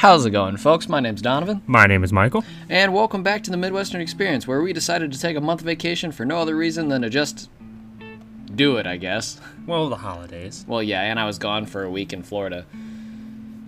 How's it going, folks? My name's Donovan, My name is Michael. and welcome back to the Midwestern Experience, where we decided to take a month vacation for no other reason than to just do it, I guess. Well, the holidays. Well, yeah, and I was gone for a week in Florida.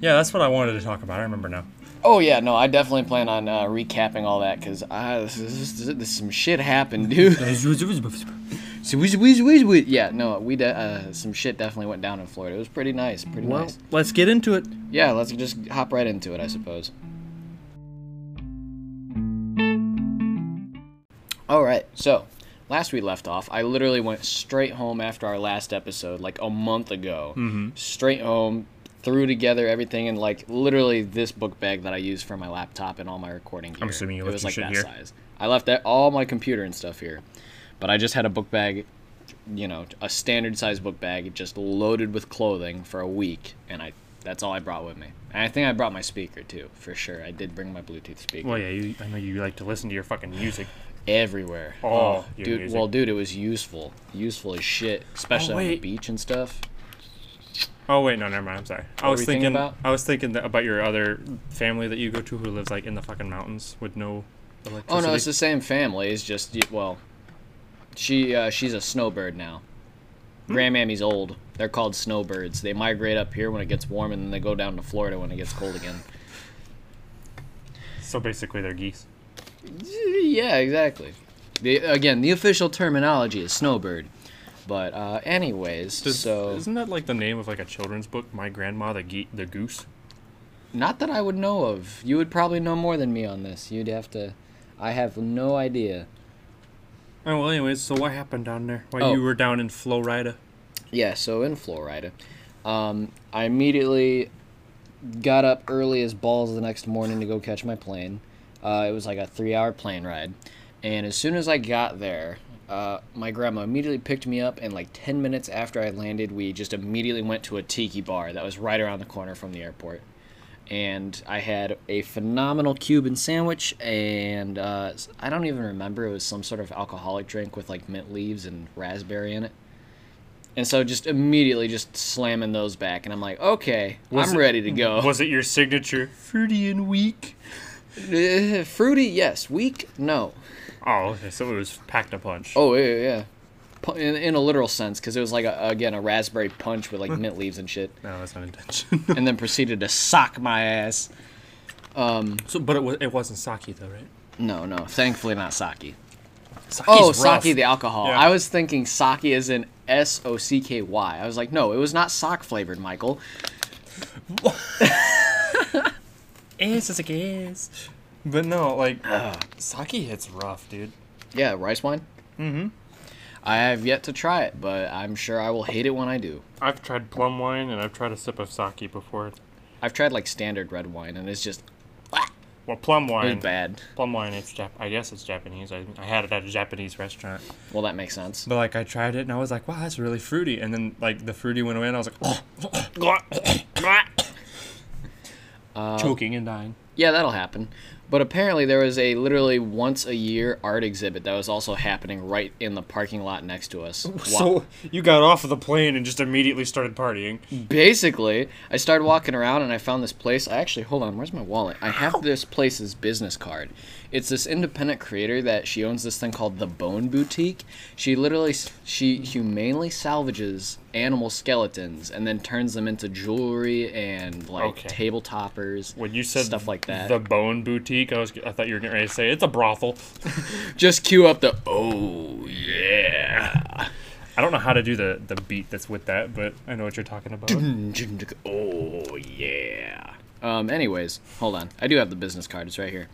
Yeah, that's what I wanted to talk about. I remember now. Oh yeah, no, I definitely plan on uh, recapping all that because this, this, this, this- some shit happened, dude. So we- we- we- we- yeah, no, we de- uh, some shit definitely went down in Florida. It was pretty nice, pretty well, nice. let's get into it. Yeah, let's just hop right into it, I suppose. All right, so last we left off, I literally went straight home after our last episode, like a month ago. Mm-hmm. Straight home, threw together everything in like literally this book bag that I use for my laptop and all my recording gear. I'm assuming you left it was like shit that here? size. I left that, all my computer and stuff here, but I just had a book bag you know, a standard size book bag just loaded with clothing for a week, and I that's all I brought with me. And I think I brought my speaker too, for sure. I did bring my Bluetooth speaker Well, yeah, you, I know you like to listen to your fucking music. everywhere. Oh, dude, music. well, dude, it was useful, useful as shit, especially oh, on the beach and stuff. Oh wait, no, never mind. I'm sorry. I was thinking about? I was thinking about your other family that you go to who lives like in the fucking mountains with no Electricity. Oh no, it's the same family. It's just well, she uh, she's a snowbird now. Hmm. Grandmammy's old. They're called snowbirds. They migrate up here when it gets warm, and then they go down to Florida when it gets cold again. so basically they're geese. Yeah, exactly. The, again, the official terminology is snowbird. But uh, anyways, Does, so isn't that like the name of like a children's book? My grandma, the ge- the goose. not that I would know of. You would probably know more than me on this. You'd have to. I have no idea. Oh well, anyways, so what happened down there while Oh. you were down in Florida? Yeah, so in Florida, um, I immediately got up early as balls the next morning to go catch my plane. Uh, it was like a three-hour plane ride, and as soon as I got there, uh, my grandma immediately picked me up, and like ten minutes after I landed, we just immediately went to a tiki bar that was right around the corner from the airport. And I had a phenomenal Cuban sandwich, and uh, I don't even remember. It was some sort of alcoholic drink with like mint leaves and raspberry in it. And so just immediately just slamming those back, and I'm like, okay, Was I'm it- ready to go. Was it your signature fruity and weak? Uh, fruity, yes. Weak, no. Oh, okay, so it was packed a punch. Oh yeah, yeah. In, in a literal sense, because it was like a, again a raspberry punch with like mint leaves and shit, No, that's not intention. and then proceeded to sock my ass. Um, so, but it was it wasn't sake though, right? no, no, thankfully not sake. Sake's Oh, rough. sake, the alcohol. Yeah. I was thinking sake is in S O C K Y. I was like, no, it was not sock flavored, Michael. It's just a sake. But no, like sake hits rough, dude. Yeah, rice wine. Mm-hmm. I have yet to try it, but I'm sure I will hate it when I do. I've tried plum wine and I've tried a sip of sake before. I've tried like standard red wine, and it's just ah! Well, plum wine. was bad. Plum wine, it's Jap. I guess it's Japanese. I, I had it at a Japanese restaurant. Well, that makes sense. But like I tried it and I was like, wow, that's really fruity. And then like the fruity went away and I was like, oh, choking and dying. Yeah, that'll happen. But apparently, there was a literally once a year art exhibit that was also happening right in the parking lot next to us. So you got off of the plane and just immediately started partying. basically, I started walking around and I found this place. I actually, hold on, where's my wallet? I have this place's business card. It's this independent creator that she owns this thing called the Bone Boutique. She literally, she hmm. humanely salvages animal skeletons and then turns them into jewelry and like Okay. table toppers. When you said stuff like that. the Bone Boutique, I was I thought you were getting ready to say it's a brothel. Just cue up the oh yeah. I don't know how to do the the beat that's with that, but I know what you're talking about. Oh yeah. Um. Anyways, hold on. I do have the business card. It's right here.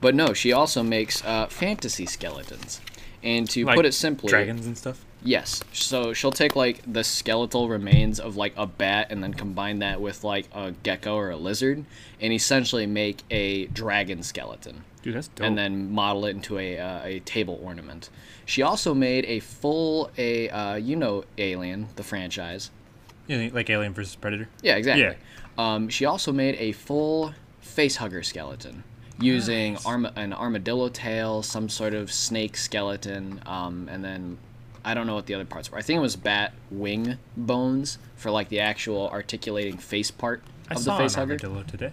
But no, she also makes uh, fantasy skeletons. And to Like put it simply, dragons and stuff. Yes. So she'll take like the skeletal remains of like a bat and then combine that with like a gecko or a lizard, and essentially make a dragon skeleton. Dude, that's dope. and then model it into a, uh, a table ornament. She also made a full a uh, you know Alien the franchise. yeah, like Alien versus Predator. Yeah, exactly. Yeah. Um, she also made a full face hugger skeleton using arma- an armadillo tail, some sort of snake skeleton, um, and then I don't know what the other parts were. I think it was bat wing bones for like the actual articulating face part I of the face an hugger. armadillo today.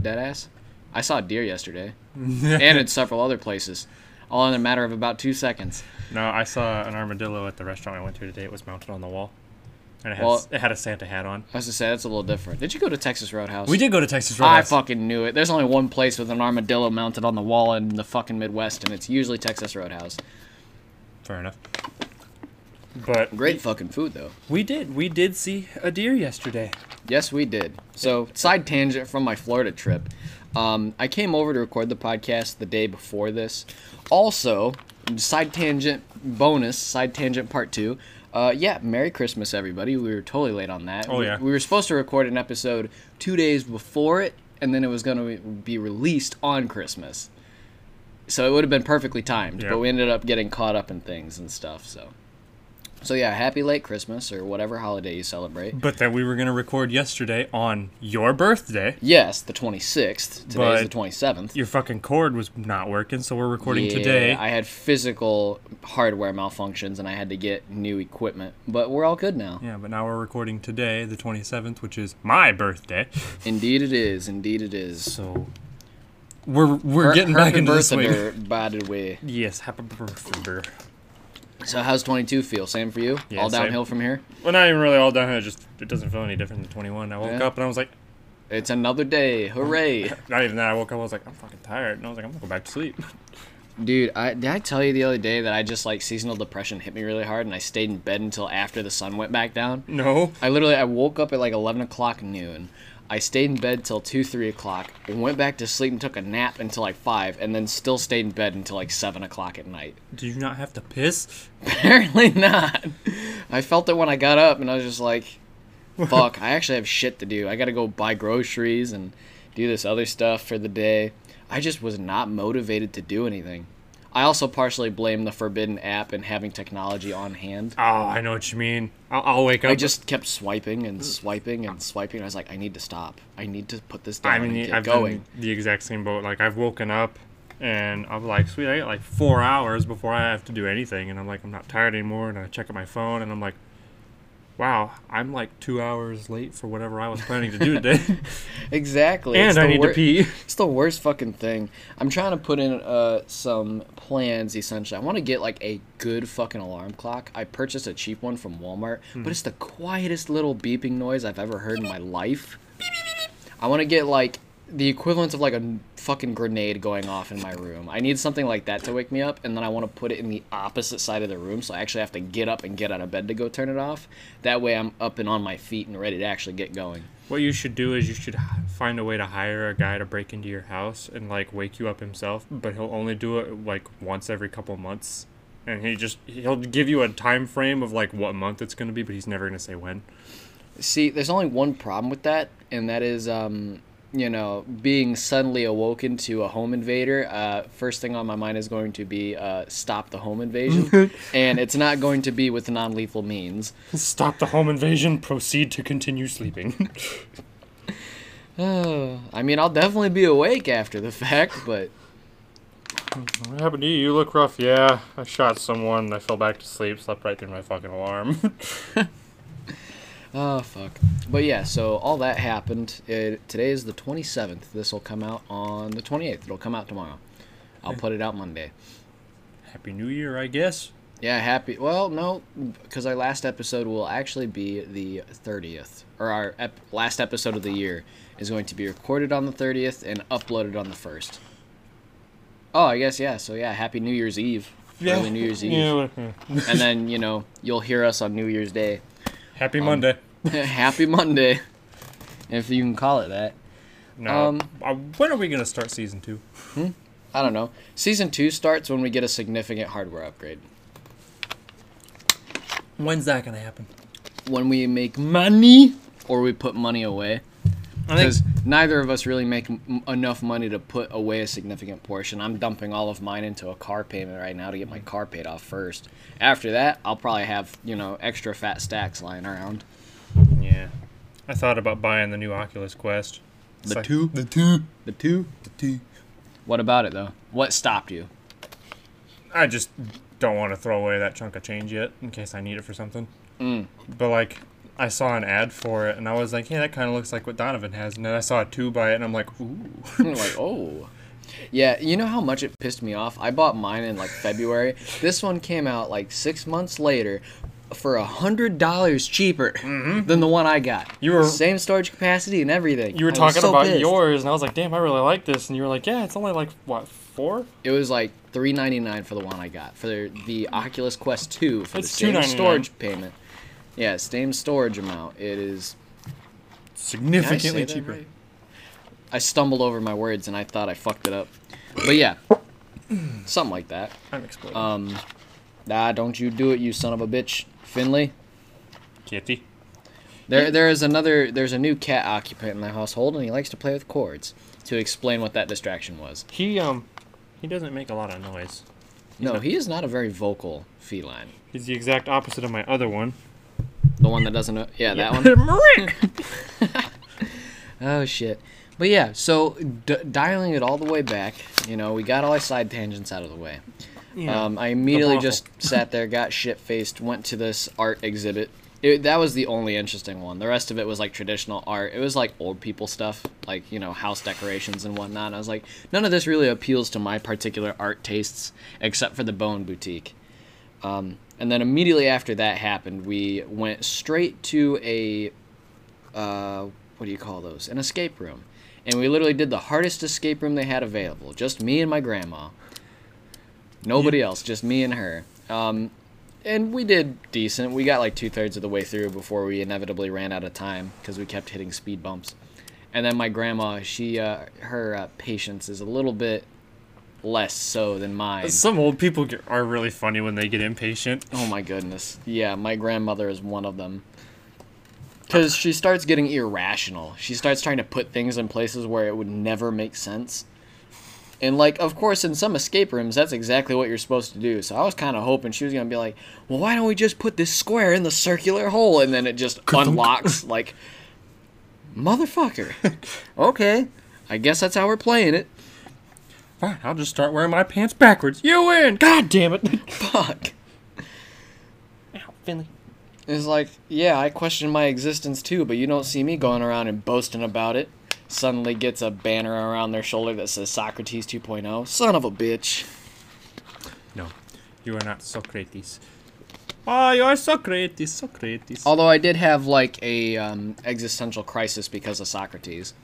Dead ass. I saw a deer yesterday, and in several other places, all in a matter of about two seconds. No, I saw an armadillo at the restaurant I went to today. It was mounted on the wall, and it had Well- it had a Santa hat on. I was to say that's a little different. Did you go to Texas Roadhouse? We did go to Texas Roadhouse. I fucking knew it. There's only one place with an armadillo mounted on the wall in the fucking Midwest, and it's usually Texas Roadhouse. Fair enough. But Great fucking food though. we did we did see a deer yesterday. Yes, we did. So, side tangent from my Florida trip. Um, I came over to record the podcast the day before this. Also, side tangent bonus, side tangent part two. Uh, yeah, Merry Christmas, everybody. We were totally late on that. Oh, We- yeah. We were supposed to record an episode two days before it, and then it was going to be released on Christmas. So it would have been perfectly timed, Yep. but we ended up getting caught up in things and stuff. So, so yeah, happy late Christmas or whatever holiday you celebrate. But that we were gonna record yesterday on your birthday. Yes, the 26th. Today's the 27th. Your fucking cord was not working, so we're recording Yeah, today. I had physical hardware malfunctions and I had to get new equipment, but we're all good now. yeah, but now we're recording today, the 27th, which is my birthday. Indeed it is. Indeed it is. So we're we're Her- getting back into the swing. birthday, by the way. Yes, happy birthday. So how's 22 feel? Same for you? Yeah, all same. downhill from here? Well, not even really all downhill. It just it doesn't feel any different than 21. I woke Yeah. up and I was like, It's another day. Hooray. not even that. I woke up. I was like, I'm fucking tired, and I was like, I'm gonna go back to sleep. Dude, I, did I tell you the other day that I just like seasonal depression hit me really hard and I stayed in bed until after the sun went back down? No. I literally I woke up at like eleven o'clock noon. I stayed in bed till two, three o'clock, and went back to sleep and took a nap until like five, and then still stayed in bed until like seven o'clock at night. Did you not have to piss? Apparently not. I felt it when I got up and I was just like, fuck, I actually have shit to do. I gotta go buy groceries and do this other stuff for the day. I just was not motivated to do anything. I also partially blame the Forbidden app and having technology on hand. Oh, I know what you mean. I'll, I'll wake up. I just kept swiping and swiping and swiping. And I was like, I need to stop. I need to put this down I and mean, I've going. the exact same boat. Like I've woken up and I'm like, sweet, I got like four hours before I have to do anything, and I'm like, I'm not tired anymore. And I check at my phone, and I'm like, wow, I'm like two hours late for whatever I was planning to do today, Exactly. and It's I the need wor- to pee. It's the worst fucking thing. I'm trying to put in uh, some plans essentially. I want to get like a good fucking alarm clock. I purchased a cheap one from Walmart, Hmm. but it's the quietest little beeping noise I've ever heard in my life. I want to get like the equivalent of like a fucking grenade going off in my room. I need something like that to wake me up, and then I want to put it in the opposite side of the room, so I actually have to get up and get out of bed to go turn it off. That way, I'm up and on my feet and ready to actually get going. What you should do is you should find a way to hire a guy to break into your house and like wake you up himself, but he'll only do it like once every couple months. And he just he'll give you a time frame of like what month it's going to be, but he's never going to say when. See, there's only one problem with that, and that is, um, you know, being suddenly awoken to a home invader. Uh, first thing on my mind is going to be uh, stop the home invasion, and it's not going to be with non-lethal means. Stop the home invasion, proceed to continue sleeping. Oh, I mean, I'll definitely be awake after the fact, but what happened to you? You look rough. Yeah, I shot someone, I fell back to sleep, slept right through my fucking alarm. oh fuck. But yeah, so all that happened. It, today is the 27th. This will come out on the 28th. It'll come out tomorrow. I'll put it out Monday. Happy New Year, I guess. Yeah, happy. Well, no, because our last episode will actually be the 30th, or our ep- last episode of the year is going to be recorded on the 30th and uploaded on the 1st. Oh, I guess yeah. So yeah, happy New Year's Eve. Early New Year's Eve. Yeah, And then you know you'll hear us on New Year's Day. Happy Monday. happy Monday, if you can call it that. No. um, uh, when are we gonna start season two? I don't know. Season two starts when we get a significant hardware upgrade. When's that gonna happen? When we make money, or we put money away. I think because neither of us really make m- enough money to put away a significant portion. I'm dumping all of mine into a car payment right now to get my car paid off first. After that, I'll probably have you know extra fat stacks lying around. Yeah. I thought about buying the new Oculus Quest. The like- two? The two. The two. The two. What about it though? What stopped you? I just don't want to throw away that chunk of change yet in case I need it for something. Mm. But like, I saw an ad for it, and I was like, "Hey, that kind of looks like what Donovan has." And then I saw a two by it, and I'm like, "Ooh." I'm like, oh. Yeah, you know how much it pissed me off? I bought mine in like February. This one came out like six months later for a hundred dollars cheaper than the one I got. Mm-hmm. You were- same storage capacity and everything. You were I talking so about pissed. yours, and I was like, "Damn, I really like this." And you were like, "Yeah, it's only like what four? It was like three ninety nine for the one I got for the, the Oculus Quest two for It's the same storage payment. Yeah, same storage amount. It is Did I Significantly cheaper." right? I stumbled over my words and I thought I fucked it up. But yeah, something like that. I'm exploding. Um, nah, don't you do it, you son of a bitch, Finley. Kitty. There, there is another. There's a new cat occupant in the household, and he likes to play with cords. To explain what that distraction was. He um, he doesn't make a lot of noise. No, not- he is not a very vocal feline. He's the exact opposite of my other one. The one that doesn't. know- Yeah, that one. Oh shit. But yeah, so d- dialing it all the way back, you know, we got all our side tangents out of the way. Yeah. Um, I immediately just sat there, got shit faced, went to this art exhibit. It, that was the only interesting one. The rest of it was like traditional art. It was like old people stuff, like you know house decorations and whatnot. And I was like, none of this really appeals to my particular art tastes, except for the Bone Boutique. Um, and then immediately after that happened, we went straight to a uh, what do you call those? An escape room. And we literally did the hardest escape room they had available. Just me and my grandma. Nobody else, just me and her. Um, and we did decent. We got like two thirds of the way through before we inevitably ran out of time because we kept hitting speed bumps. And then my grandma, she, uh, her uh, patience is a little bit less so than mine. Some old people get, are really funny when they get impatient. Oh my goodness. Yeah, my grandmother is one of them. Because she starts getting irrational. She starts trying to put things in places where it would never make sense. And, like, of course, in some escape rooms, that's exactly what you're supposed to do. So I was kind of hoping she was going to be like, well, why don't we just put this square in the circular hole? And then it just unlocks, like, motherfucker. okay. I guess that's how we're playing it. Fine, I'll just start wearing my pants backwards. You win! God damn it! Fuck. Ow, Finley. It's like, yeah, I question my existence too, but you don't see me going around and boasting about it. Suddenly gets a banner around their shoulder that says Socrates 2.0. Son of a bitch. No, you are not Socrates. Oh, you are Socrates, Socrates. Although I did have like a um, existential crisis because of Socrates.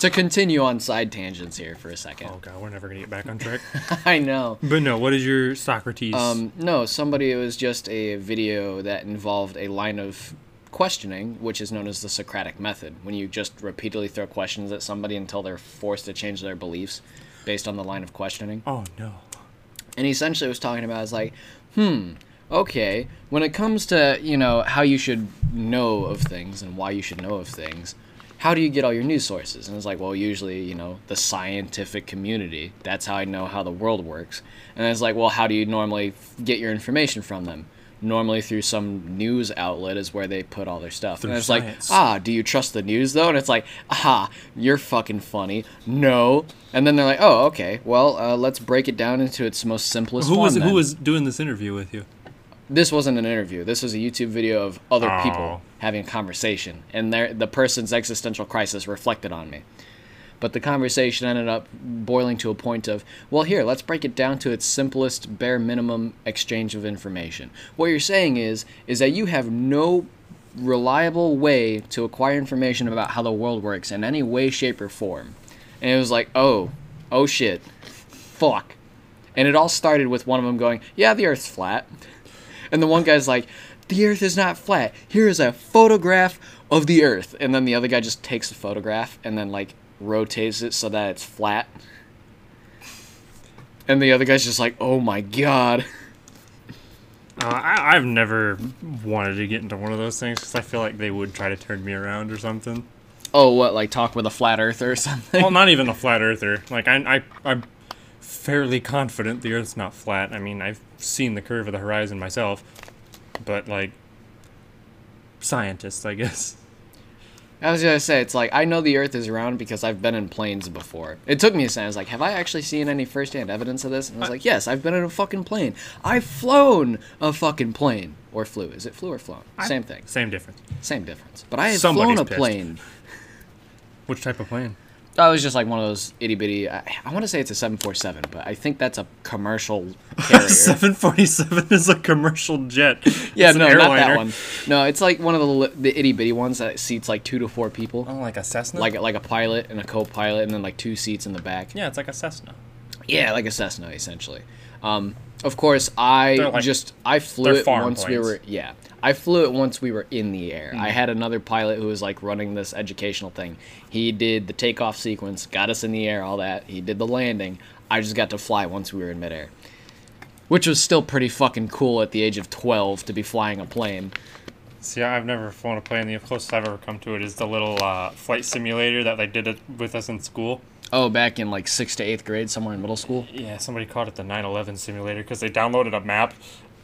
To continue on side tangents here for a second. Oh god, we're never gonna get back on track. I know. but no, what is your Socrates? Um, no, somebody, it was just a video that involved a line of questioning, which is known as the Socratic method, when you just repeatedly throw questions at somebody until they're forced to change their beliefs based on the line of questioning. oh no. And he essentially was talking about is like, hmm, okay, when it comes to, you know, how you should know of things and why you should know of things, how do you get all your news sources? And it's like, well, usually, you know, the scientific community. That's how I know how the world works. And it's like, well, how do you normally f- get your information from them? Normally through some news outlet is where they put all their stuff. Through and it's science. like, ah, do you trust the news though? And it's like, aha, you're fucking funny. No. And then they're like, oh, okay. Well, uh, let's break it down into its most simplest Who form was then. who was doing this interview with you? This wasn't an interview. This was a YouTube video of other Oh. people having a conversation, and the person's existential crisis reflected on me. But the conversation ended up boiling to a point of, well, here, let's break it down to its simplest, bare minimum exchange of information. What you're saying is, is that you have no reliable way to acquire information about how the world works in any way, shape, or form. And it was like, oh, oh shit, fuck. And it all started with one of them going, yeah, the Earth's flat. And the one guy's like, the Earth is not flat. Here is a photograph of the Earth. And then the other guy just takes the photograph and then like rotates it so that it's flat. And the other guy's just like, oh my god. Uh, I, I've never wanted to get into one of those things because I feel like they would try to turn me around or something. Oh, what, like talk with a flat earther or something? well, not even a flat earther. Like I, I, I'm fairly confident the Earth's not flat. I mean, I've seen the curve of the horizon myself, but like scientists, I guess. I was gonna say it's like I know the Earth is round because I've been in planes before. It took me a second. I was like, have I actually seen any firsthand evidence of this? And I was like, yes, I've been in a fucking plane. I've flown a fucking plane or flew. Is it flew or flown? Same thing. Same difference. Same difference. But I have Somebody's flown a pissed. plane. Which type of plane? I was just like one of those itty bitty. I, I want to say it's a 747, but I think that's a commercial carrier. 747 is a commercial jet. yeah, It's no, not that one. No, it's like one of the the itty bitty ones that seats like two to four people, Oh, like a Cessna? like like a pilot and a co-pilot, and then like two seats in the back. yeah, it's like a Cessna. Yeah, like a Cessna essentially. Um, of course, I like- just I flew it once we were yeah. I flew it once we were in the air. Mm. I had another pilot who was like running this educational thing. He did the takeoff sequence, got us in the air, all that. He did the landing. I just got to fly once we were in midair, which was still pretty fucking cool at the age of twelve to be flying a plane. See, I've never flown a plane. The closest I've ever come to it is the little uh, flight simulator that they did it with us in school. Oh, back in like sixth to eighth grade, somewhere in middle school. Yeah, somebody called it the 9/11 simulator because they downloaded a map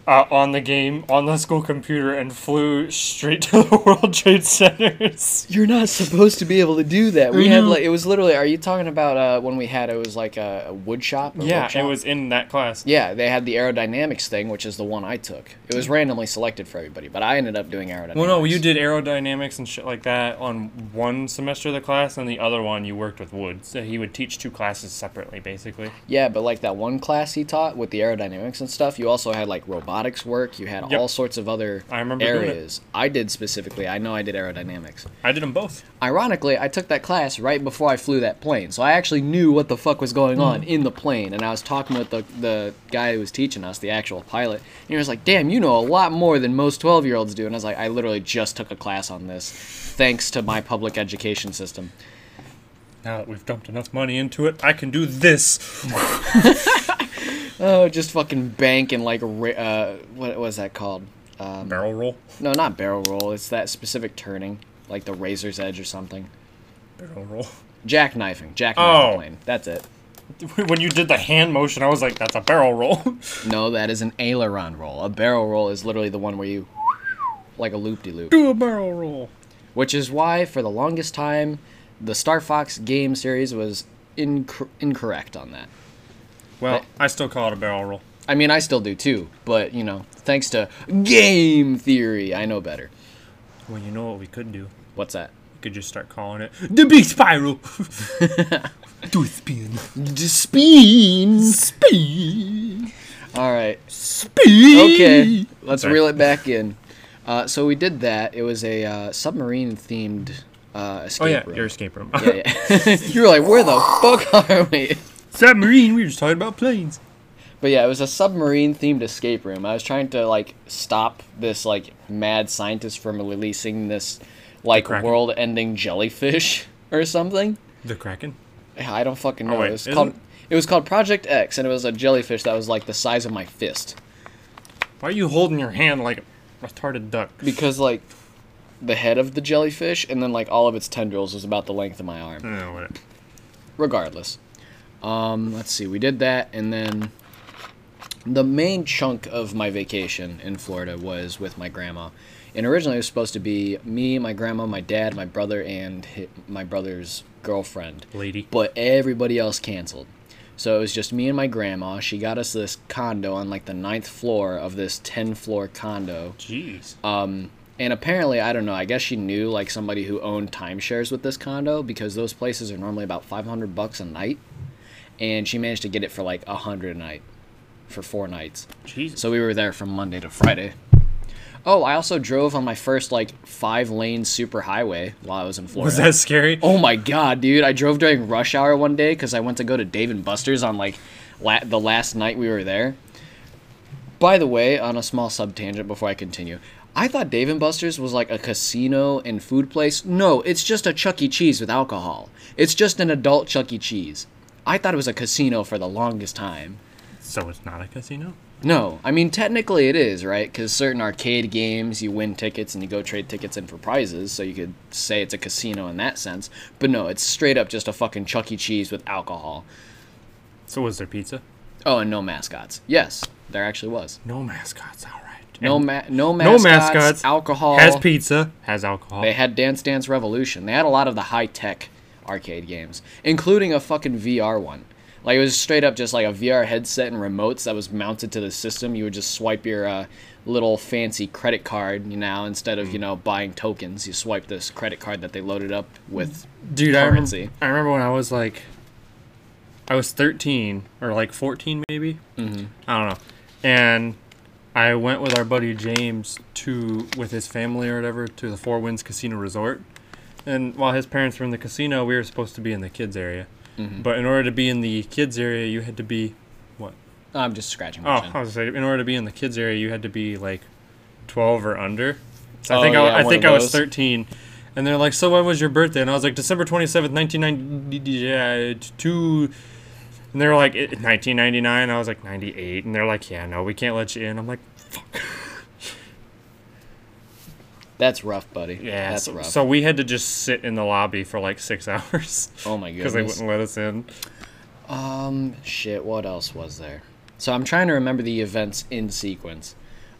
uh, on the game on the school computer and flew straight to the World Trade Centers. You're not supposed to be able to do that. We I had like it was literally. Are you talking about uh, when we had it was like a, a wood shop? or Yeah, workshop? it was in that class. Yeah, they had the aerodynamics thing, which is the one I took. It was randomly selected for everybody, but I ended up doing aerodynamics. Well, no, you did aerodynamics and shit like that on one semester of the class, and the other one you worked with Wood. So he would teach two classes separately, basically. Yeah, but like that one class he taught with the aerodynamics and stuff, you also had like robotics work. You had Yep. all sorts of other I remember areas. I did specifically. I know I did aerodynamics. I did them both. Ironically, I took that class right before I flew that plane, so I actually knew what the fuck was going on Hmm. in the plane. And I was talking with the the guy who was teaching us, the actual pilot, and he was like, "Damn, you know a lot more than most twelve year olds do." And I was like, "I literally just took a class on this, thanks to my public education system." Now that we've dumped enough money into it, I can do this. Oh, just fucking bank and like uh, what was that called? Um, Barrel roll. no, not barrel roll. It's that specific turning, like the razor's edge or something. Barrel roll. Jackknifing, jackknife Oh. plane. That's it. When you did the hand motion, I was like, that's a barrel roll. No, that is an aileron roll. A barrel roll is literally the one where you like a loop de loop. do a barrel roll. Which is why, for the longest time, the Star Fox game series was inc- incorrect on that. Well, But- I still call it a barrel roll. I mean, I still do too, but you know, thanks to game theory, I know better. Well, you know what we could do? What's that? We could just start calling it the big spiral. do a spin. Spin, spin. All right. Spin. Okay, let's Sorry. reel it back in. Uh, so we did that. It was a uh, submarine-themed uh, escape Oh yeah, room. your escape room. yeah, yeah. you were like, where the fuck are we? Submarine. We were just talking about planes. But yeah, it was a submarine-themed escape room. I was trying to like stop this like mad scientist from releasing this like world-ending jellyfish or something. The Kraken. I don't fucking Oh, know. wait, it was called. It was called Project X, and it was a jellyfish that was like the size of my fist. Why are you holding your hand like a retarded duck? because like the head of the jellyfish and then like all of its tendrils was about the length of my arm. Oh, no, what? Regardless, um, let's see. We did that, and then the main chunk of my vacation in Florida was with my grandma. And originally it was supposed to be me, my grandma, my dad, my brother, and my brother's girlfriend. Lady. But everybody else canceled. So it was just me and my grandma. She got us this condo on like the ninth floor of this 10 floor condo. Jeez. Um, and apparently, I don't know. I guess she knew like somebody who owned timeshares with this condo because those places are normally about five hundred bucks a night, and she managed to get it for like a hundred a night, for four nights. Jesus. So we were there from Monday to Friday. Oh, I also drove on my first like five lane super highway while I was in Florida. was that scary? Oh my god, dude! I drove during rush hour one day because I went to go to Dave and Buster's on like la- the last night we were there. By the way, on a small sub tangent before I continue, I thought Dave and Buster's was like a casino and food place. No, it's just a Chuck E. Cheese with alcohol. It's just an adult Chuck E. Cheese. I thought it was a casino for the longest time. So it's not a casino? No, I mean technically it is, right? Because certain arcade games, you win tickets and you go trade tickets in for prizes, so you could say it's a casino in that sense. But no, it's straight up just a fucking Chuck E. Cheese with alcohol. So was there pizza? Oh, and no mascots. Yes, there actually was. No mascots. All right. No ma- no no mascots, mascots, alcohol. has pizza, has alcohol. They had Dance Dance Revolution. They had a lot of the high tech arcade games, including a fucking VR one. Like it was straight up just like a VR headset and remotes that was mounted to the system. You would just swipe your uh, little fancy credit card, you know, instead of you know buying tokens. You swipe this credit card that they loaded up with Dude, I remember. I remember when I was like, I was 13 or like 14 maybe. Mm-hmm. I don't know. And I went with our buddy James to with his family or whatever to the Four Winds Casino Resort. And while his parents were in the casino, we were supposed to be in the kids area. Mm-hmm. But in order to be in the kids area, you had to be what? I'm just scratching my Oh, chin. I was say in order to be in the kids area, you had to be like 12 or under. So Oh, I think yeah, I, I think I was 13. And they're like, "So when was your birthday?" And I was like, "December 27th, 1992." And they were like, "It- "1999." I was like, "98." And they're like, "Yeah, no, we can't let you in." I'm like, "Fuck." That's rough, buddy. Yeah. that's so, rough. so we had to just sit in the lobby for like 6 hours oh my goodness! because they wouldn't let us in. Um, shit, what else was there? So I'm trying to remember the events in sequence.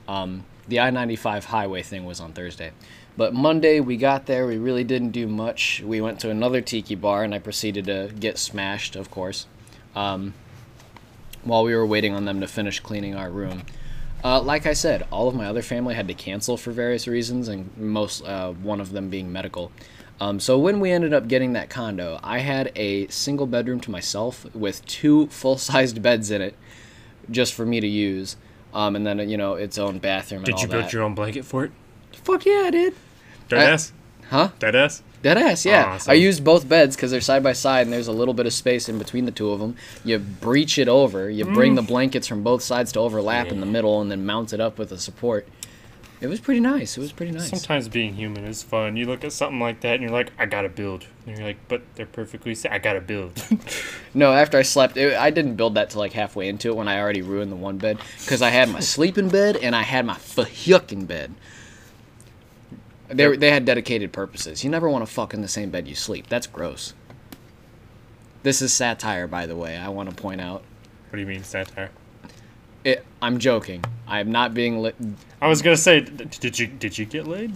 Um, the I 95 highway thing was on Thursday. But Monday, we got there, we really didn't do much. We went to another tiki bar, and I proceeded to get smashed, of course, um, while we were waiting on them to finish cleaning our room. Uh, like I said, all of my other family had to cancel for various reasons, and most uh, one of them being medical. Um, so when we ended up getting that condo, I had a single bedroom to myself with two full-sized beds in it, just for me to use, um, and then you know its own bathroom. And Did you build that. your own blanket for it? Fuck yeah, I did. Deadass? Huh? Deadass? Deadass, yeah. Awesome. I used both beds because they're side by side and there's a little bit of space in between the two of them. You breach it over. You bring Mm. the blankets from both sides to overlap in the middle and then mount it up with a support. It was pretty nice. It was pretty nice. Sometimes being human is fun. You look at something like that and you're like, I gotta build. And you're like, but they're perfectly safe. I gotta build. No, after I slept, it, I didn't build that till like halfway into it when I already ruined the one bed because I had my sleeping bed and I had my fucking bed. They, they had dedicated purposes. You never want to fuck in the same bed you sleep. That's gross. This is satire, by the way. I want to point out. what do you mean satire? It, I'm joking. I'm not being lit. I was gonna say, did you did you get laid?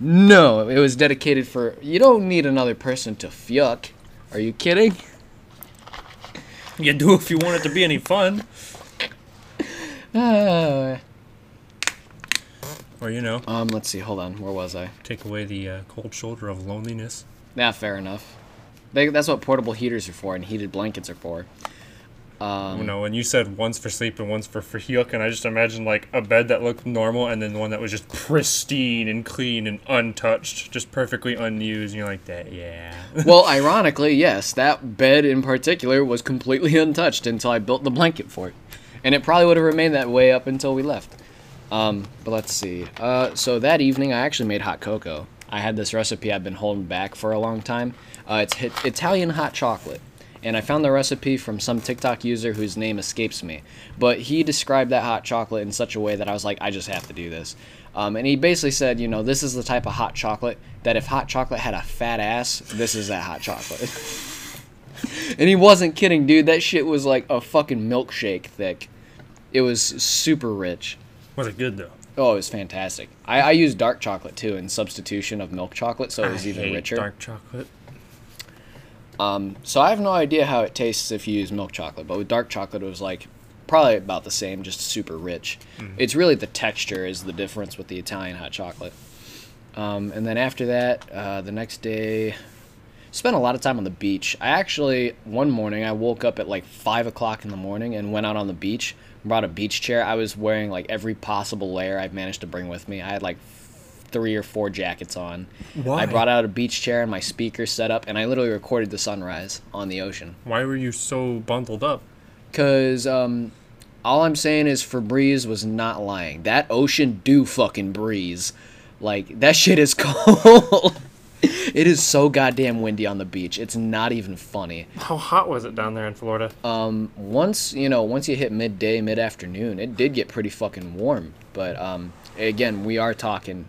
No, it was dedicated for. You don't need another person to fuck. Are you kidding? You do if you want it to be any fun. Uh, Or you know, um, let's see. Hold on. Where was I? take away the uh, cold shoulder of loneliness. Yeah, fair enough. They, that's what portable heaters are for and heated blankets are for. Um, you know, when you said one's for sleep and one's for for yuck, and I just imagined like a bed that looked normal and then one that was just pristine and clean and untouched, just perfectly unused. And you're like that, yeah. well, ironically, yes, that bed in particular was completely untouched until I built the blanket for it. And it probably would have remained that way up until we left. Um, but let's see. Uh, so that evening, I actually made hot cocoa. I had this recipe I've been holding back for a long time. Uh, it's hit- Italian hot chocolate. And I found the recipe from some TikTok user whose name escapes me. But he described that hot chocolate in such a way that I was like, I just have to do this. Um, and he basically said, you know, this is the type of hot chocolate that if hot chocolate had a fat ass, this is that hot chocolate. and he wasn't kidding, dude. That shit was like a fucking milkshake thick. It was super rich. Was it good though? Oh, it was fantastic. I, I used dark chocolate too in substitution of milk chocolate, so it was I even hate richer. Dark chocolate. Um, so I have no idea how it tastes if you use milk chocolate, but with dark chocolate, it was like probably about the same, just super rich. It's really the texture is the difference with the Italian hot chocolate. Um, and then after that, uh, the next day, spent a lot of time on the beach. I actually one morning I woke up at like five o'clock in the morning and went out on the beach. Brought a beach chair. I was wearing like every possible layer I've managed to bring with me. I had like three or four jackets on. Why? I brought out a beach chair and my speakers set up, and I literally recorded the sunrise on the ocean. Why were you so bundled up? Cause um, all I'm saying is Febreze was not lying. That ocean do fucking breeze. Like that shit is cold. it is so goddamn windy on the beach. It's not even funny. How hot was it down there in Florida? Um, once you know, once you hit midday, mid afternoon, it did get pretty fucking warm. But um, again, we are talking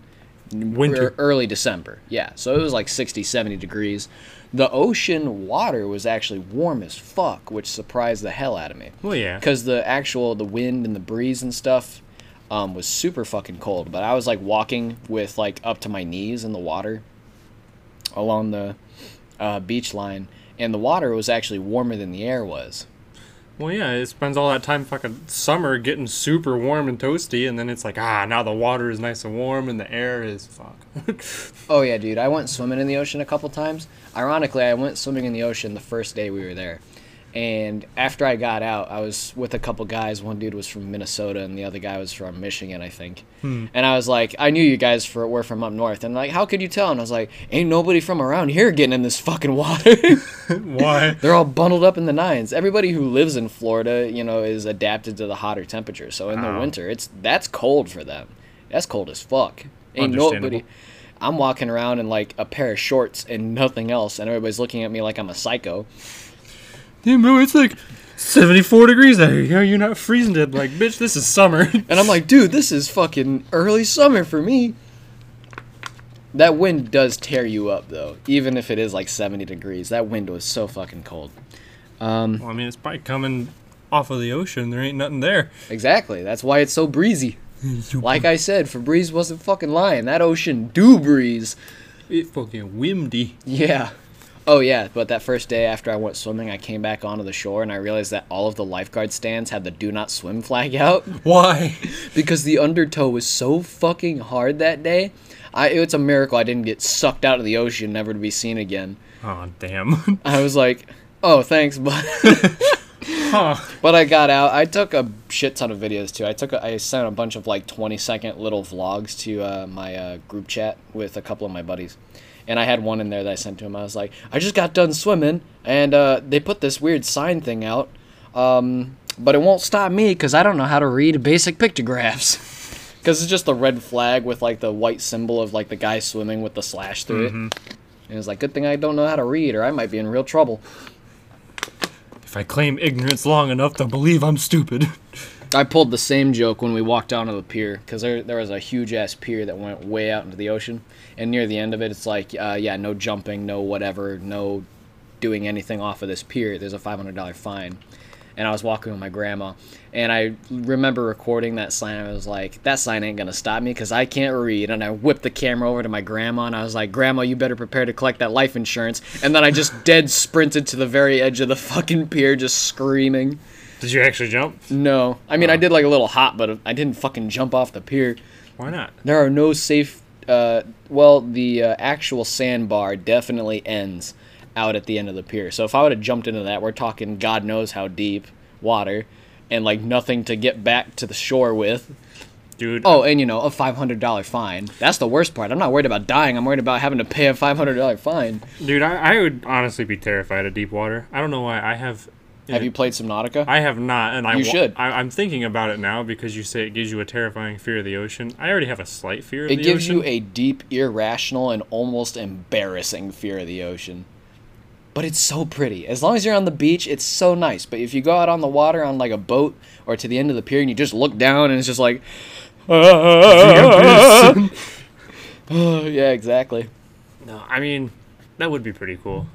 Winter. ear- early December. Yeah, so it was like 60, 70 degrees. The ocean water was actually warm as fuck, which surprised the hell out of me. Well, yeah. Because the actual the wind and the breeze and stuff, um, was super fucking cold. But I was like walking with like up to my knees in the water along the uh, beach line, and the water was actually warmer than the air was. Well, yeah, it spends all that time fucking summer getting super warm and toasty, and then it's like, ah, now the water is nice and warm and the air is fuck. Oh yeah, dude. I went swimming in the ocean a couple times. Ironically, I went swimming in the ocean the first day we were there. And after I got out, I was with a couple guys. One dude was from Minnesota, and the other guy was from Michigan, I think. Hmm. And I was like, I knew you guys for, were from up north. And like, how could you tell? And I was like, ain't nobody from around here getting in this fucking water. Why? They're all bundled up in the nines. Everybody who lives in Florida, you know, is adapted to the hotter temperature. So in the Oh. winter, it's that's cold for them. That's cold as fuck. Ain't nobody. I'm walking around in like a pair of shorts and nothing else, and everybody's looking at me like I'm a psycho. Damn, bro, it's like 74 degrees out here. You're not freezing to. Like, bitch, this is summer. And I'm like, dude, this is fucking early summer for me. That wind does tear you up though, even if it is like 70 degrees. That wind was so fucking cold. Um, well, I mean, it's probably coming off of the ocean. There ain't nothing there. exactly. That's why it's so breezy. Like I said, Febreze wasn't fucking lying. That ocean do breeze. It fucking windy. Yeah. Oh yeah, but that first day after I went swimming, I came back onto the shore and I realized that all of the lifeguard stands had the do not swim flag out Why? because the undertow was so fucking hard that day. I it's a miracle I didn't get sucked out of the ocean never to be seen again. Oh, damn. I was like, "Oh, thanks, but huh. But I got out. I took a shit ton of videos too. I took a, I sent a bunch of like 20 second little vlogs to uh, my uh, group chat with a couple of my buddies. And I had one in there that I sent to him. I was like, I just got done swimming, and uh, they put this weird sign thing out. Um, but it won't stop me because I don't know how to read basic pictographs. Because it's just the red flag with like the white symbol of like the guy swimming with the slash through it. And it's like, good thing I don't know how to read, or I might be in real trouble. If I claim ignorance long enough, they'll believe I'm stupid. I pulled the same joke when we walked down to the pier because there, there was a huge ass pier that went way out into the ocean, and near the end of it, it's like, uh, yeah, no jumping, no whatever, no doing anything off of this pier. There's a five hundred dollar fine. And I was walking with my grandma, and I remember recording that sign. I was like, "That sign ain't gonna stop me because I can't read." And I whipped the camera over to my grandma, and I was like, "Grandma, you better prepare to collect that life insurance." And then I just dead sprinted to the very edge of the fucking pier, just screaming. Did you actually jump? No, I mean I Oh. did like a little hop, but I didn't fucking jump off the pier. Why not? There are no safe. Uh, well, the uh, actual sandbar definitely ends out at the end of the pier. So if I would have jumped into that, we're talking God knows how deep water, and like nothing to get back to the shore with. Dude. Oh, and you know a five hundred dollar fine. That's the worst part. I'm not worried about dying. I'm worried about having to pay a five hundred dollar fine. Dude, I, I would honestly be terrified of deep water. I don't know why. I have. Have you played Subnautica? I have not, and I You should. I, I'm thinking about it now because you say it gives you a terrifying fear of the ocean. I already have a slight fear of It the ocean. It gives you a deep, irrational, and almost embarrassing fear of the ocean. But it's so pretty. As long as you're on the beach, it's so nice. But if you go out on the water on like a boat or to the end of the pier and you just look down and it's just like, yeah, exactly. no, I mean, that would be pretty cool.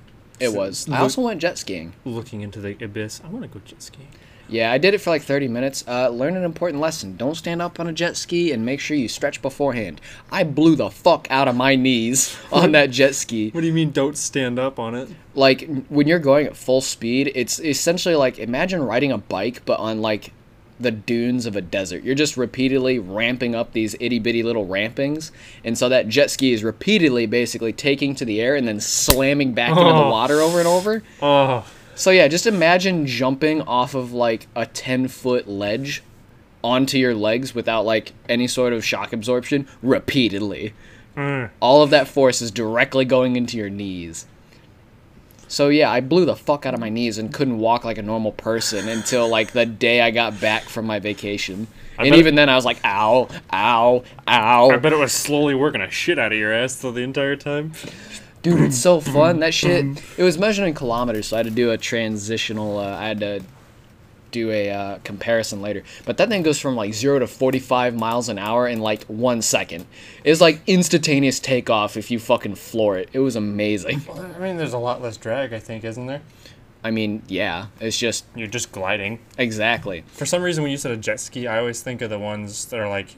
It was. I also went jet skiing. Looking into the abyss. I want to go jet skiing. Yeah, I did it for like 30 minutes. Uh, learn an important lesson. Don't stand up on a jet ski and make sure you stretch beforehand. I blew the fuck out of my knees on that jet ski. What do you mean, don't stand up on it? like when you're going at full speed it's essentially like imagine riding a bike but on like the dunes of a desert you're just repeatedly ramping up these itty-bitty little rampings and so that jet ski is repeatedly basically taking to the air and then slamming back into the Oh. water over and over Oh, so yeah just imagine jumping off of like a 10 foot ledge onto your legs without like any sort of shock absorption repeatedly mm. all of that force is directly going into your knees. So yeah, I blew the fuck out of my knees and couldn't walk like a normal person until like the day I got back from my vacation. I and even then I was like, ow, ow, ow. I bet it was slowly working a shit out of your ass though the entire time. Dude, it's so fun. That shit, it was measured in kilometers, so I had to do a transitional, uh, I had to do a uh, comparison later. But that thing goes from like 0 to 45 miles an hour in like one second. It's like instantaneous takeoff if you fucking floor it. It was amazing. I mean, there's a lot less drag, I think, isn't there? I mean, yeah, it's just You're just gliding. exactly. For some reason, when you said a jet ski, I always think of the ones that are like,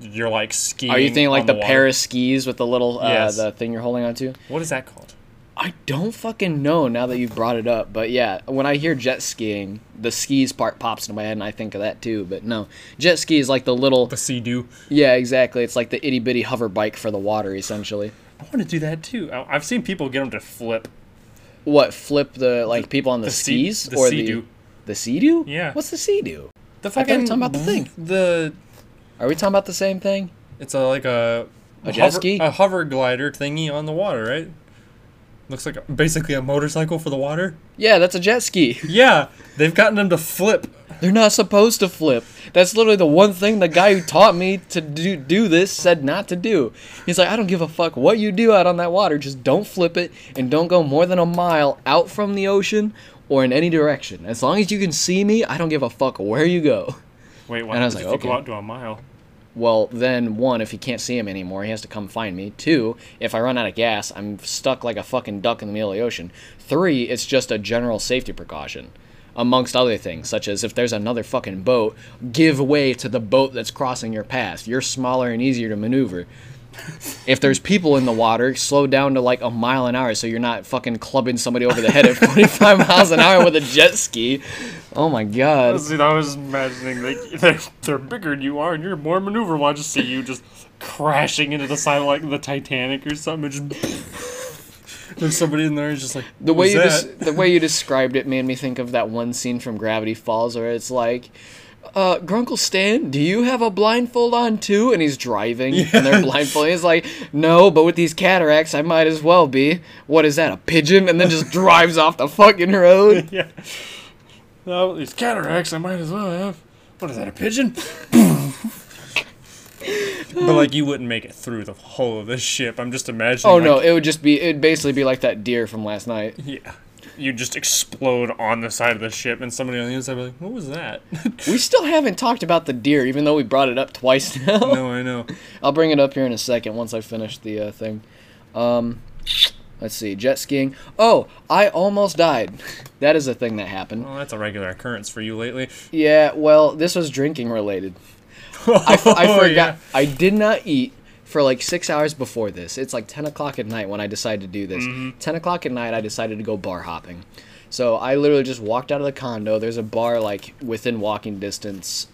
you're like skiing. Are you thinking like the, pair of skis with the little uh, Yes. the thing you're holding onto? What is that called? I don't fucking know now that you've brought it up, but yeah, when I hear jet skiing, the skis part pops into my head and I think of that too. But no, jet ski is like the little The Sea-Doo. yeah, exactly. It's like the itty bitty hover bike for the water, essentially. I want to do that too. I- I've seen people get them to flip. What flip the like people on the, the sea- skis the or Sea-Doo. the the Sea-Doo? Yeah. What's the Sea-Doo? The thought we were talking about the thing. The Are we talking about the same thing? it's a like a A jet hover, ski? a hover glider thingy on the water, right? Looks like a, basically a motorcycle for the water. Yeah, that's a jet ski. Yeah, they've gotten them to flip. They're not supposed to flip. That's literally the one thing the guy who taught me to do do this said not to do. He's like, I don't give a fuck what you do out on that water. Just don't flip it and don't go more than a mile out from the ocean or in any direction. As long as you can see me, I don't give a fuck where you go. Wait, what And I was like, if you okay. go out to a mile? Well, then one, if he can't see him anymore, he has to come find me. Two, if I run out of gas, I'm stuck like a fucking duck in the middle of the ocean. Three, it's just a general safety precaution. Amongst other things, such as if there's another fucking boat, give way to the boat that's crossing your path. You're smaller and easier to maneuver. If there's people in the water, slow down to like a mile an hour so you're not fucking clubbing somebody over the head at 45 miles an hour with a jet ski. Oh my god. See, I was imagining like they're, they're bigger than you are, and you're more maneuverable. I just see you just crashing into the side of like the Titanic or something. there's somebody in there, just like The way you des- the way you described it made me think of that one scene from Gravity Falls where it's like, uh, Grunkle Stan, do you have a blindfold on too? And he's driving and they're blindfolded. He's like, no, but with these cataracts, I might as well be. What is that, a pigeon? And then just drives off the fucking road. yeah. No, these cataracts, I might as well have. What is that, a pigeon? but like, you wouldn't make it through the whole of this ship. I'm just imagining. Oh no, it would just be, it'd basically be like that deer from last night. Yeah. You just explode on the side of the ship, and somebody on the inside be like, "What was that?" We still haven't talked about the deer, even though we brought it up twice now. no, I know. I'll bring it up here in a second once I finish the uh, thing. Um, let's see, jet skiing. Oh, I almost died. that is a thing that happened. Well, that's a regular occurrence for you lately. Yeah, well, this was drinking related. I, f- I Oh, forgot. yeah. I did not eat for like six hours before this. It's like 10 o'clock at night when I decided to do this. Mm-hmm. 10 o'clock at night, I decided to go bar hopping. So I literally just walked out of the condo. There's a bar like within walking distance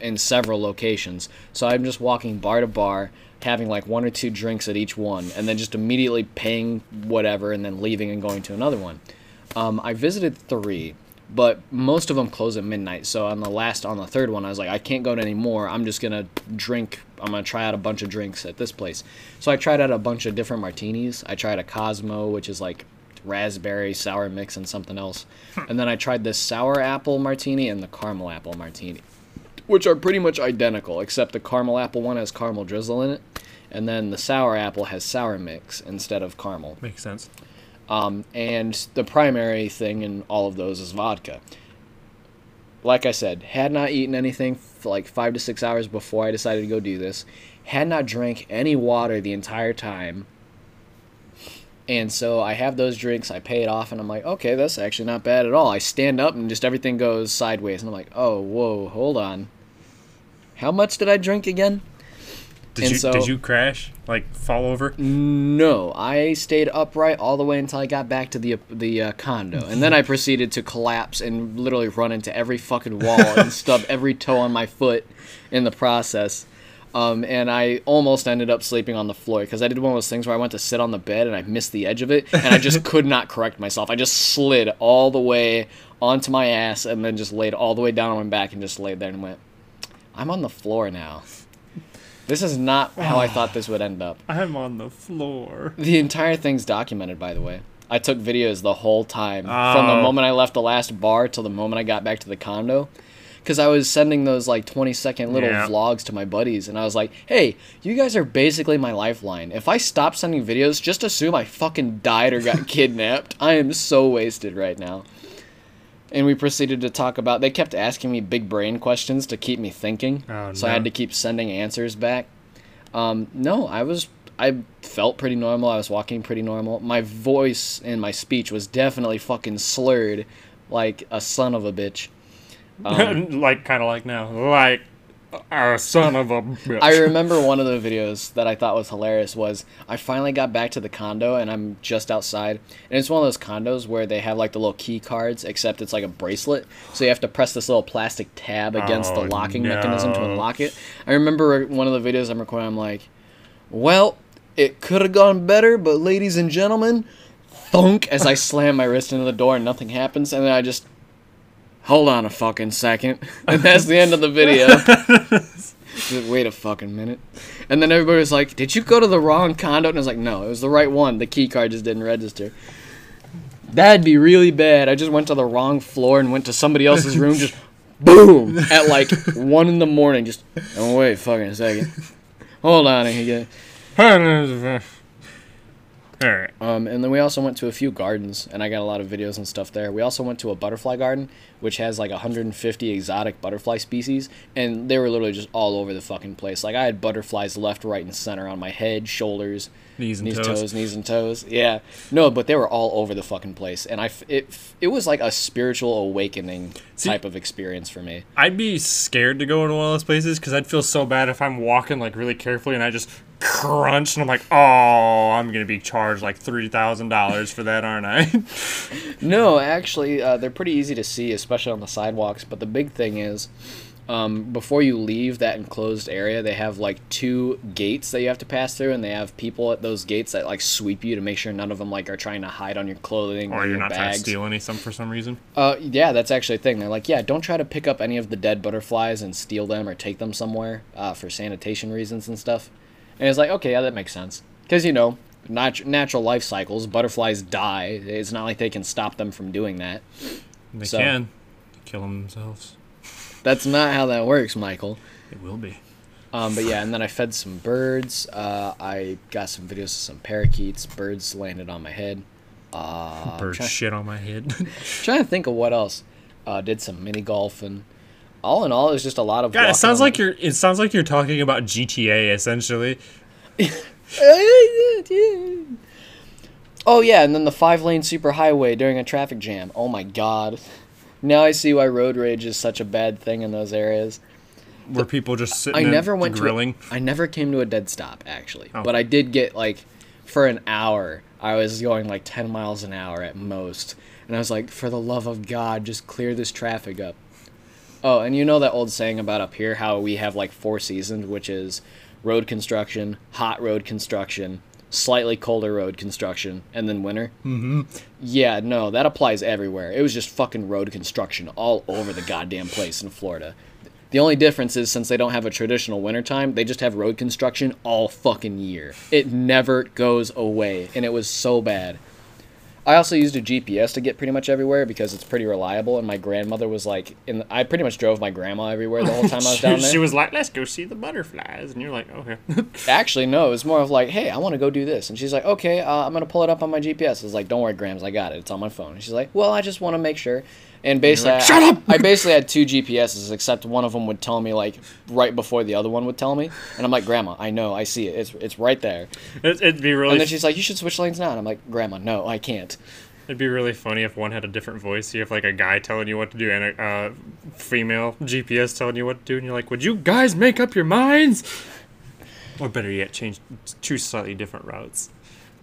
in several locations. So I'm just walking bar to bar, having like one or two drinks at each one, and then just immediately paying whatever and then leaving and going to another one. Um, I visited three, but most of them close at midnight. So on the last, on the third one, I was like, I can't go to any more. I'm just gonna drink. I'm gonna try out a bunch of drinks at this place. So I tried out a bunch of different martinis. I tried a Cosmo, which is like raspberry sour mix and something else, hmm. and then I tried this sour apple martini and the caramel apple martini, which are pretty much identical, except the caramel apple one has caramel drizzle in it, and then the sour apple has sour mix instead of caramel. Makes sense. Um, and the primary thing in all of those is vodka. Like I said, had not eaten anything for like five to six hours before I decided to go do this. Had not drank any water the entire time. And so I have those drinks, I pay it off, and I'm like, okay, that's actually not bad at all. I stand up and just everything goes sideways, and I'm like, oh, whoa, hold on. How much did I drink again? Did And you so- did you crash? Like fall over? No, I stayed upright all the way until I got back to the the uh, condo, and then I proceeded to collapse and literally run into every fucking wall and stub every toe on my foot in the process. Um, and I almost ended up sleeping on the floor because I did one of those things where I went to sit on the bed and I missed the edge of it, and I just could not correct myself. I just slid all the way onto my ass and then just laid all the way down on my back and just laid there and went, "I'm on the floor now." This is not how I thought this would end up. I'm on the floor. The entire thing's documented, by the way. I took videos the whole time from the Oh. moment I left the last bar till the moment I got back to the condo. Because I was sending those like 20 second little Yeah. vlogs to my buddies, and I was like, hey, you guys are basically my lifeline. If I stop sending videos, just assume I fucking died or got kidnapped. I am so wasted right now. And we proceeded to talk about. They kept asking me big brain questions to keep me thinking, Oh, so I had to keep sending answers back. Um, no, I was I felt pretty normal. I was walking pretty normal. My voice and my speech was definitely fucking slurred, like a son of a bitch. Um, like kind of like now, like son of a bitch. I remember one of the videos that I thought was hilarious was I finally got back to the condo and I'm just outside and it's one of those condos where they have like the little key cards except it's like a bracelet so you have to press this little plastic tab against Oh, the locking mechanism to unlock it. I remember one of the videos I'm recording I'm like, "Well, it could have gone better, but ladies and gentlemen, thunk as I slam my wrist into the door and nothing happens and then I just hold on a fucking second and that's the end of the video. Just Wait a fucking minute. And then everybody was like, Did you go to the wrong condo? And I was like, No, it was the right one. The key card just didn't register. That'd be really bad. I just went to the wrong floor and went to somebody else's room, just boom, at like 1 in the morning. Just, oh, wait fucking a second. Hold on again. All right. Um, and then we also went to a few gardens, and I got a lot of videos and stuff there. We also went to a butterfly garden, which has like 150 exotic butterfly species, and they were literally just all over the fucking place. Like I had butterflies left, right, and center on my head, shoulders, Knees and knees, toes. toes. knees and toes. Yeah, no, but they were all over the fucking place, and I it it was like a spiritual awakening See- type of experience for me. I'd be scared to go into one of those places because I'd feel so bad if I'm walking like really carefully and I just crunch and I'm like, oh, I'm gonna be charged like three thousand dollars for that, aren't I? No, actually, uh, they're pretty easy to see, especially on the sidewalks. But the big thing is, um, before you leave that enclosed area, they have like two gates that you have to pass through, and they have people at those gates that like sweep you to make sure none of them like are trying to hide on your clothing or or, you're your not trying to steal any some for some reason. Uh, yeah, that's actually a thing. They're like, yeah, don't try to pick up any of the dead butterflies and steal them or take them somewhere uh, for sanitation reasons and stuff. And it's like, okay, yeah, that makes sense. Because, you know, nat- natural life cycles, butterflies die. It's not like they can stop them from doing that. They So- can kill them themselves. That's not how that works, Michael. It will be. Um, but yeah, and then I fed some birds. Uh, I got some videos of some parakeets. Birds landed on my head. Uh, Bird try- shit on my head. trying to think of what else. Uh, did some mini golfing. All in all, it was just a lot of. God, it sounds like you're. It sounds like you're talking about GTA essentially. Oh yeah, and then the five lane superhighway during a traffic jam. Oh my god. Now I see why road rage is such a bad thing in those areas. Where people just sitting I never went grilling. to. A, I never came to a dead stop actually, Oh. but I did get like, for an hour, I was going like ten miles an hour at most, and I was like, for the love of God, just clear this traffic up. Oh, and you know that old saying about up here how we have like four seasons, which is road construction, hot road construction, slightly colder road construction, and then winter. Mm-hmm. Yeah, no, that applies everywhere. It was just fucking road construction all over the goddamn place in Florida. The only difference is since they don't have a traditional wintertime, they just have road construction all fucking year. It never goes away, and it was so bad. I also used a GPS to get pretty much everywhere because it's pretty reliable. And my grandmother was like, in I pretty much drove my grandma everywhere the whole time I was down there. she was like, "Let's go see the butterflies," and you're like, "Okay." Actually, no, it was more of like, hey, I want to go do this. And she's like, okay, uh, I'm going to pull it up on my GPS. I was like, don't worry, Grams, I got it. It's on my phone. And she's like, well, I just want to make sure. And basically, like, I- "Shut up!" I, basically had two GPSs, except one of them would tell me like right before the other one would tell me. And I'm like, Grandma, I know, I see it. It's it's right there. it, it'd be really. And then she's like, you should switch lanes now. And I'm like, Grandma, no, I can't. It'd be really funny if one had a different voice. You have like a guy telling you what to do and a uh, female GPS telling you what to do, and you're like, "Would you guys make up your minds?" Or better yet, change choose slightly different routes.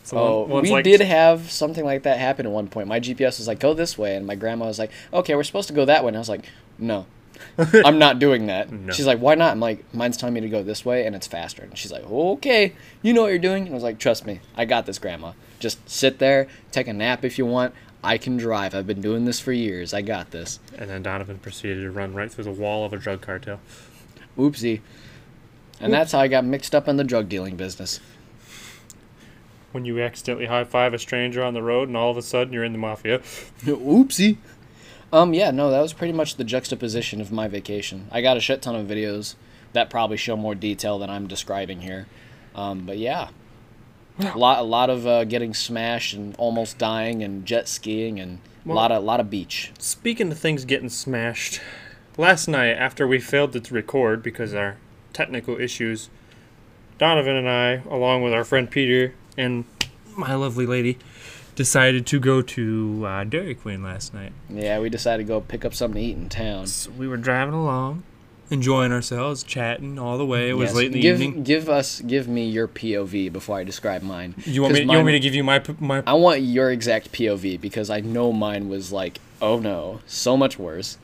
So Oh, we like, did have something like that happen at one point. My GPS was like, go this way. And my grandma was like, okay, we're supposed to go that way. And I was like, no, I'm not doing that. No. She's like, why not? I'm like, mine's telling me to go this way and it's faster. And she's like, okay, you know what you're doing. And I was like, trust me, I got this, grandma. Just sit there, take a nap if you want. I can drive. I've been doing this for years. I got this. And then Donovan proceeded to run right through the wall of a drug cartel. Oopsie. And that's how I got mixed up in the drug dealing business. When you accidentally high five a stranger on the road, and all of a sudden you're in the mafia. Oopsie. Um, yeah, no, that was pretty much the juxtaposition of my vacation. I got a shit ton of videos that probably show more detail than I'm describing here. Um, but yeah, a lot, a lot of uh, getting smashed and almost dying, and jet skiing, and a Well- lot of, lot of beach. Speaking of things getting smashed, last night after we failed to record because of our technical issues, Donovan and I, along with our friend Peter and my lovely lady, decided to go to uh, Dairy Queen last night. Yeah, we decided to go pick up something to eat in town. So we were driving along, enjoying ourselves, chatting all the way. It was Yes. late in the give, evening. Give us, give me your POV before I describe mine. You want me? 'Cause You want me to give you my my? I want your exact POV because I know mine was like, oh no, so much worse.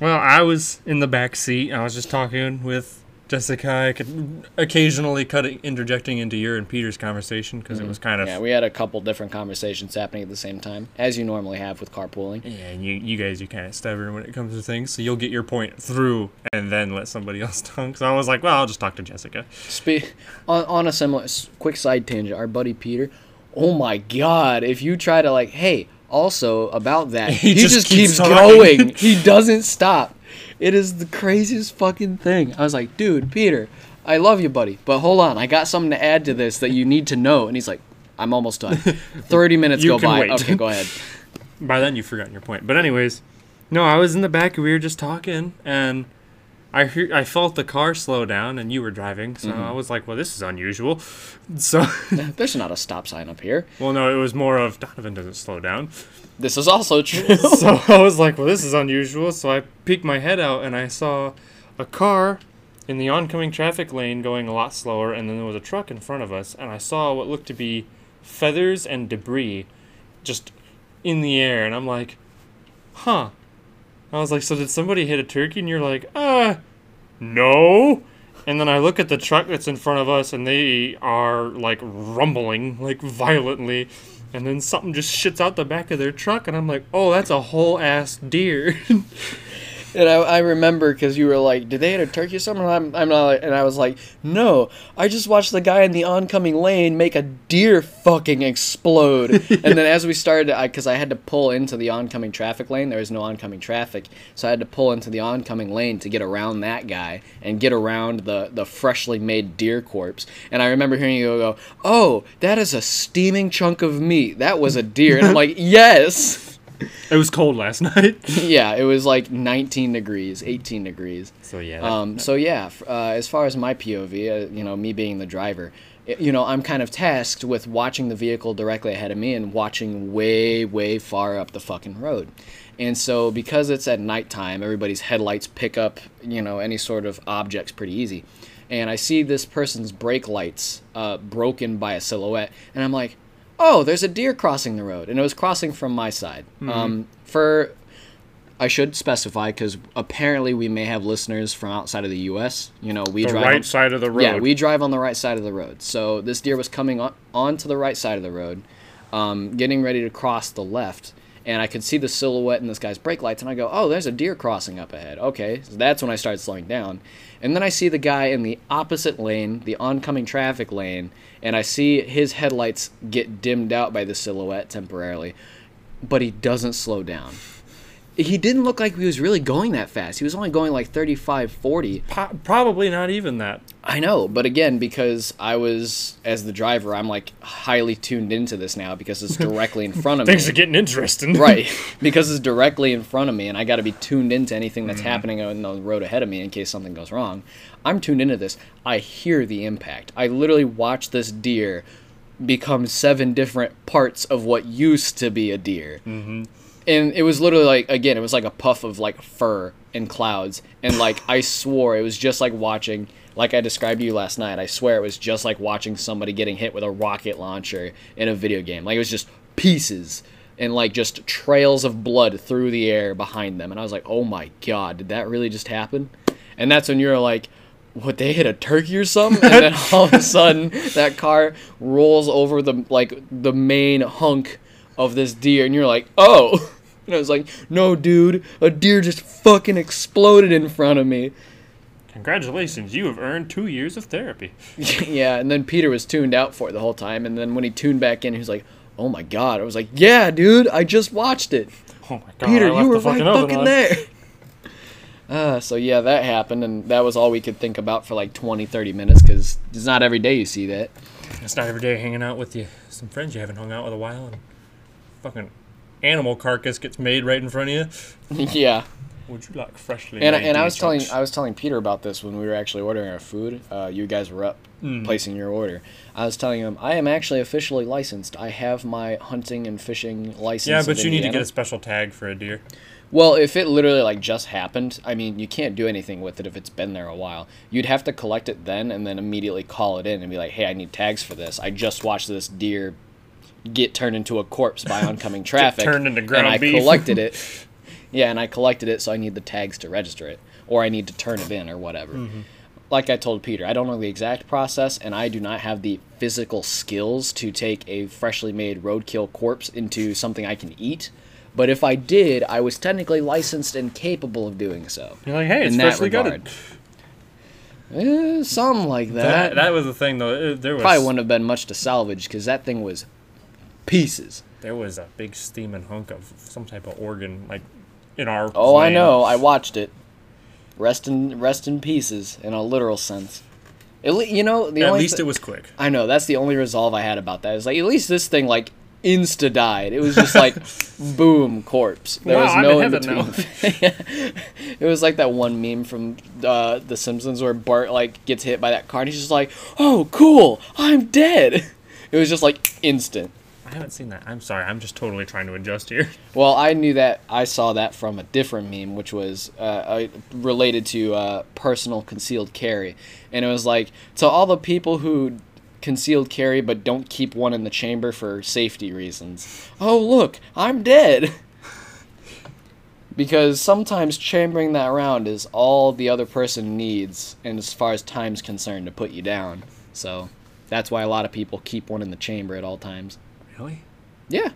Well, I was in the back seat. I was just talking with Jessica. I could occasionally cutting interjecting into your and Peter's conversation because it mm-hmm. was kind of Yeah, we had a couple different conversations happening at the same time, as you normally have with carpooling. Yeah, and you, you guys are kind of stubborn when it comes to things, so you'll get your point through and then let somebody else talk. So I was like, well, I'll just talk to Jessica. Spe- on, on a similar quick side tangent, our buddy Peter, oh my god, if you try to like, hey, also about that, He he, just just, keeps keeps, going. he doesn't stop. It is the craziest fucking thing. I was like, dude, Peter, I love you, buddy, but hold on, I got something to add to this that you need to know. And he's like, I'm almost done. Thirty minutes You go can by. wait. Okay, go ahead. By then, you've forgotten your point. But anyways, no, I was in the back. And we were just talking, and I I felt the car slow down, and you were driving. So mm-hmm. I was like, well, this is unusual. So, There's not a stop sign up here. well, no, it was more of Donovan doesn't slow down. This is also true. so I was like, well, this is unusual. So I peeked my head out and I saw a car in the oncoming traffic lane going a lot slower, and then there was a truck in front of us, and I saw what looked to be feathers and debris just in the air, and I'm like, huh. I was like, so did somebody hit a turkey? And you're like, uh, no. And then I look at the truck that's in front of us, and they are like rumbling like violently. And then something just shits out the back of their truck, and I'm like, oh, that's a whole ass deer. And I, I remember because you were like, "Did they hit a turkey or something?" I'm, I'm not, and I was like, "No, I just watched the guy in the oncoming lane make a deer fucking explode." And then as we started, because I, had to pull into the oncoming traffic lane, there was no oncoming traffic, so I had to pull into the oncoming lane to get around that guy and get around the the freshly made deer corpse. And I remember hearing you go, "Oh, that is a steaming chunk of meat. That was a deer." And I'm like, "Yes." It was cold last night. yeah, it was like 19 degrees, 18 degrees. So yeah. that- Um, so yeah, f- uh, as far as my POV, uh, you know, me being the driver, i- you know, I'm kind of tasked with watching the vehicle directly ahead of me and watching way, way far up the fucking road. And so because it's at nighttime, everybody's headlights pick up, you know, any sort of objects pretty easy. And I see this person's brake lights uh, broken by a silhouette, and I'm like, oh, there's a deer crossing the road, and it was crossing from my side. Um, for I should specify because apparently we may have listeners from outside of the U.S. You know, we the drive right on, side of the road. yeah, we drive on the right side of the road. So this deer was coming on onto the right side of the road, um, getting ready to cross the left, and I could see the silhouette in this guy's brake lights, and I go, "Oh, there's a deer crossing up ahead." Okay, so that's when I started slowing down, and then I see the guy in the opposite lane, the oncoming traffic lane, and I see his headlights get dimmed out by the silhouette temporarily, but he doesn't slow down. He didn't look like he was really going that fast. He was only going like 35, 40. Po- probably not even that. I know, but again, because I was as the driver, I'm like highly tuned into this now because it's directly in front of Things me. Things are getting interesting. right, because it's directly in front of me, and I got to be tuned into anything that's happening on the road ahead of me in case something goes wrong. I'm tuned into this. I hear the impact. I literally watch this deer become seven different parts of what used to be a deer. Mm-hmm. And it was literally like again, it was like a puff of like fur and clouds, and like I swore it was just like watching. Like I described to you last night, I swear it was just like watching somebody getting hit with a rocket launcher in a video game. Like it was just pieces and like just trails of blood through the air behind them. And I was like, oh my god, did that really just happen? And that's when you're like, what they hit a turkey or something? And then all of a sudden that car rolls over the like the main hunk of this deer, and you're like, oh. And I was like, no, dude, a deer just fucking exploded in front of me. Congratulations, you have earned two years of therapy. yeah, and then Peter was tuned out for it the whole time, and then when he tuned back in, he was like, "Oh my god!" I was like, "Yeah, dude, I just watched it. Oh my god, Peter, you were the fucking right fucking there." Uh, so yeah, that happened, and that was all we could think about for like 20, 30 minutes, because it's not every day you see that. It's not every day hanging out with you, some friends you haven't hung out with a while, and fucking animal carcass gets made right in front of you. yeah, Would you like freshly And, and I was deer telling? I was telling Peter about this when we were actually ordering our food. Uh, you guys were up Mm. placing your order. I was telling him I am actually officially licensed. I have my hunting and fishing license. Yeah, but you need to get a special tag for a deer. Well, if it literally like just happened, I mean, you can't do anything with it if it's been there a while. You'd have to collect it then and then immediately call it in and be like, "Hey, I need tags for this. I just watched this deer get turned into a corpse by oncoming traffic, turned into ground and I beef." collected it. yeah, and I collected it, so I need the tags to register it, or I need to turn it in, or whatever." Mm-hmm. Like I told Peter, I don't know the exact process, and I do not have the physical skills to take a freshly made roadkill corpse into something I can eat. But if I did, I was technically licensed and capable of doing so. You're like, hey, it's freshly gutted. Eh, something like That, that. that was the thing, though. It- There was Probably wouldn't have been much to salvage because that thing was pieces. there was a big steaming hunk of some type of organ, like in our. Oh, I know. I watched it. Rest in rest in pieces in a literal sense. At le- you know, the At least thi- it was quick. I know that's the only resolve I had about that. Is like at least this thing like insta died. It was just like boom corpse. There Wow, was I'm no in in heaven between. it was like that one meme from uh, The Simpsons where Bart like gets hit by that car and he's just like, "Oh, cool, I'm dead." It was just like instant. I haven't seen that. I'm sorry. I'm just totally trying to adjust here. Well, I knew that. I saw that from a different meme, which was uh, uh, related to uh, personal concealed carry, and it was like to all the people who concealed carry but don't keep one in the chamber for safety reasons. Oh, look, I'm dead. because sometimes chambering that round is all the other person needs, and as far as time's concerned, to put you down. So that's why a lot of people keep one in the chamber at all times. Really? Yeah.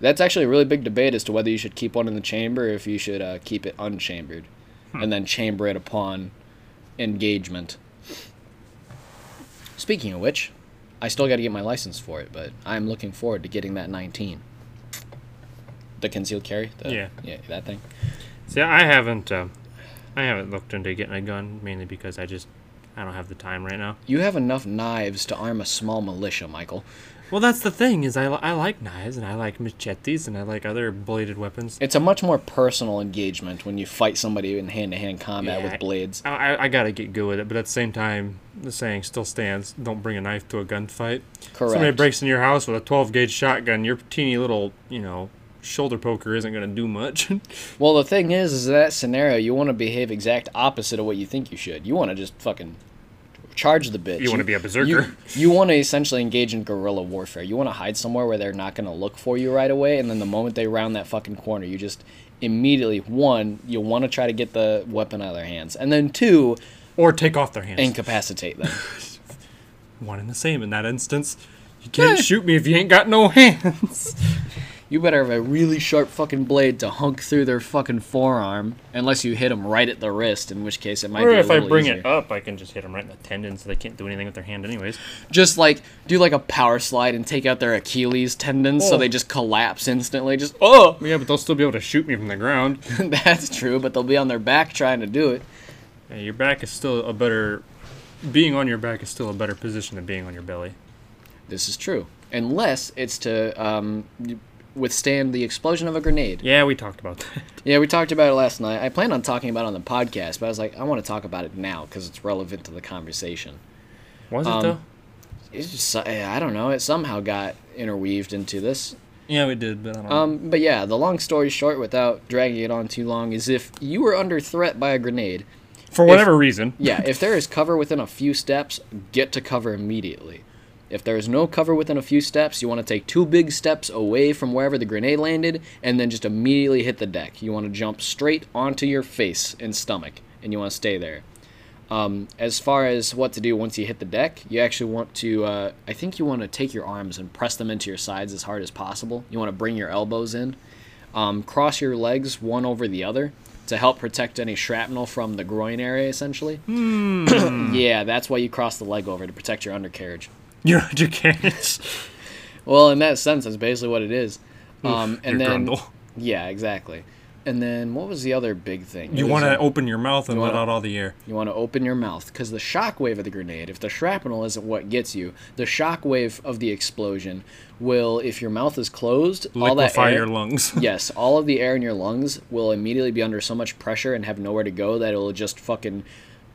That's actually a really big debate as to whether you should keep one in the chamber or if you should uh, keep it unchambered and then chamber it upon engagement. Speaking of which, I still got to get my license for it, but I'm looking forward to getting that 19. The concealed carry? The, Yeah. Yeah, that thing. See, I haven't. Um, I haven't looked into getting a gun mainly because I just I don't have the time right now. You have enough knives to arm a small militia, Michael. Well, that's the thing is I, I like knives and I like machetes and I like other bladed weapons. It's a much more personal engagement when you fight somebody in hand to hand combat Yeah, with blades. I, I, I gotta get good with it, but at the same time, the saying still stands: don't bring a knife to a gunfight. Correct. Somebody breaks in your house with a 12 gauge shotgun, your teeny little, you know, shoulder poker isn't gonna do much. Well, the thing is, is that scenario you want to behave exact opposite of what you think you should. You want to just fucking charge the bitch. You wanna be a berserker. You, you want to essentially engage in guerrilla warfare. You want to hide somewhere where they're not going to look for you right away, and then the moment they round that fucking corner, you just immediately one, you want to try to get the weapon out of their hands, and then two, or take off their hands. incapacitate them. One and the same in that instance. You can't shoot me if you ain't got no hands. You better have a really sharp fucking blade to hunk through their fucking forearm, unless you hit them right at the wrist, in which case it might or be a if I bring easier. it up, I can just hit them right in the tendon so they can't do anything with their hand anyways. just like do like a power slide and take out their Achilles tendons so Oh. they just collapse instantly. Just oh, Yeah, but they'll still be able to shoot me from the ground. that's true, but they'll be on their back trying to do it. Yeah, your back is still a better. Being on your back is still a better position than being on your belly. This is true, unless it's to um, withstand the explosion of a grenade. Yeah, we talked about that. Yeah, we talked about it last night. I planned on talking about it on the podcast, but I was like, I want to talk about it now because it's relevant to the conversation. Was it Um, though? It's just I don't know. It somehow got interweaved into this. Yeah, we did, but I don't. Um, but yeah, the long story short, without dragging it on too long, is if you were under threat by a grenade, For whatever reason. yeah, if there is cover within a few steps, get to cover immediately. If there is no cover within a few steps, you want to take two big steps away from wherever the grenade landed and then just immediately hit the deck. You want to jump straight onto your face and stomach, and you want to stay there. Um, as far as what to do once you hit the deck, you actually want to, uh, I think you want to take your arms and press them into your sides as hard as possible. You want to bring your elbows in. Um, cross your legs one over the other to help protect any shrapnel from the groin area, essentially. yeah, that's why you cross the leg over to protect your undercarriage. Your undercarriage. Well, in that sense, that's basically what it is. Um, and your then, grundle. yeah, exactly. And then what was the other big thing? You want to uh, open your mouth and you let wanna- out all the air. You want to open your mouth because the shock wave of the grenade, if the shrapnel isn't what gets you, the shock wave of the explosion will, if your mouth is closed, all that Liquefy air, your lungs. yes, all of the air in your lungs will immediately be under so much pressure and have nowhere to go that it'll just fucking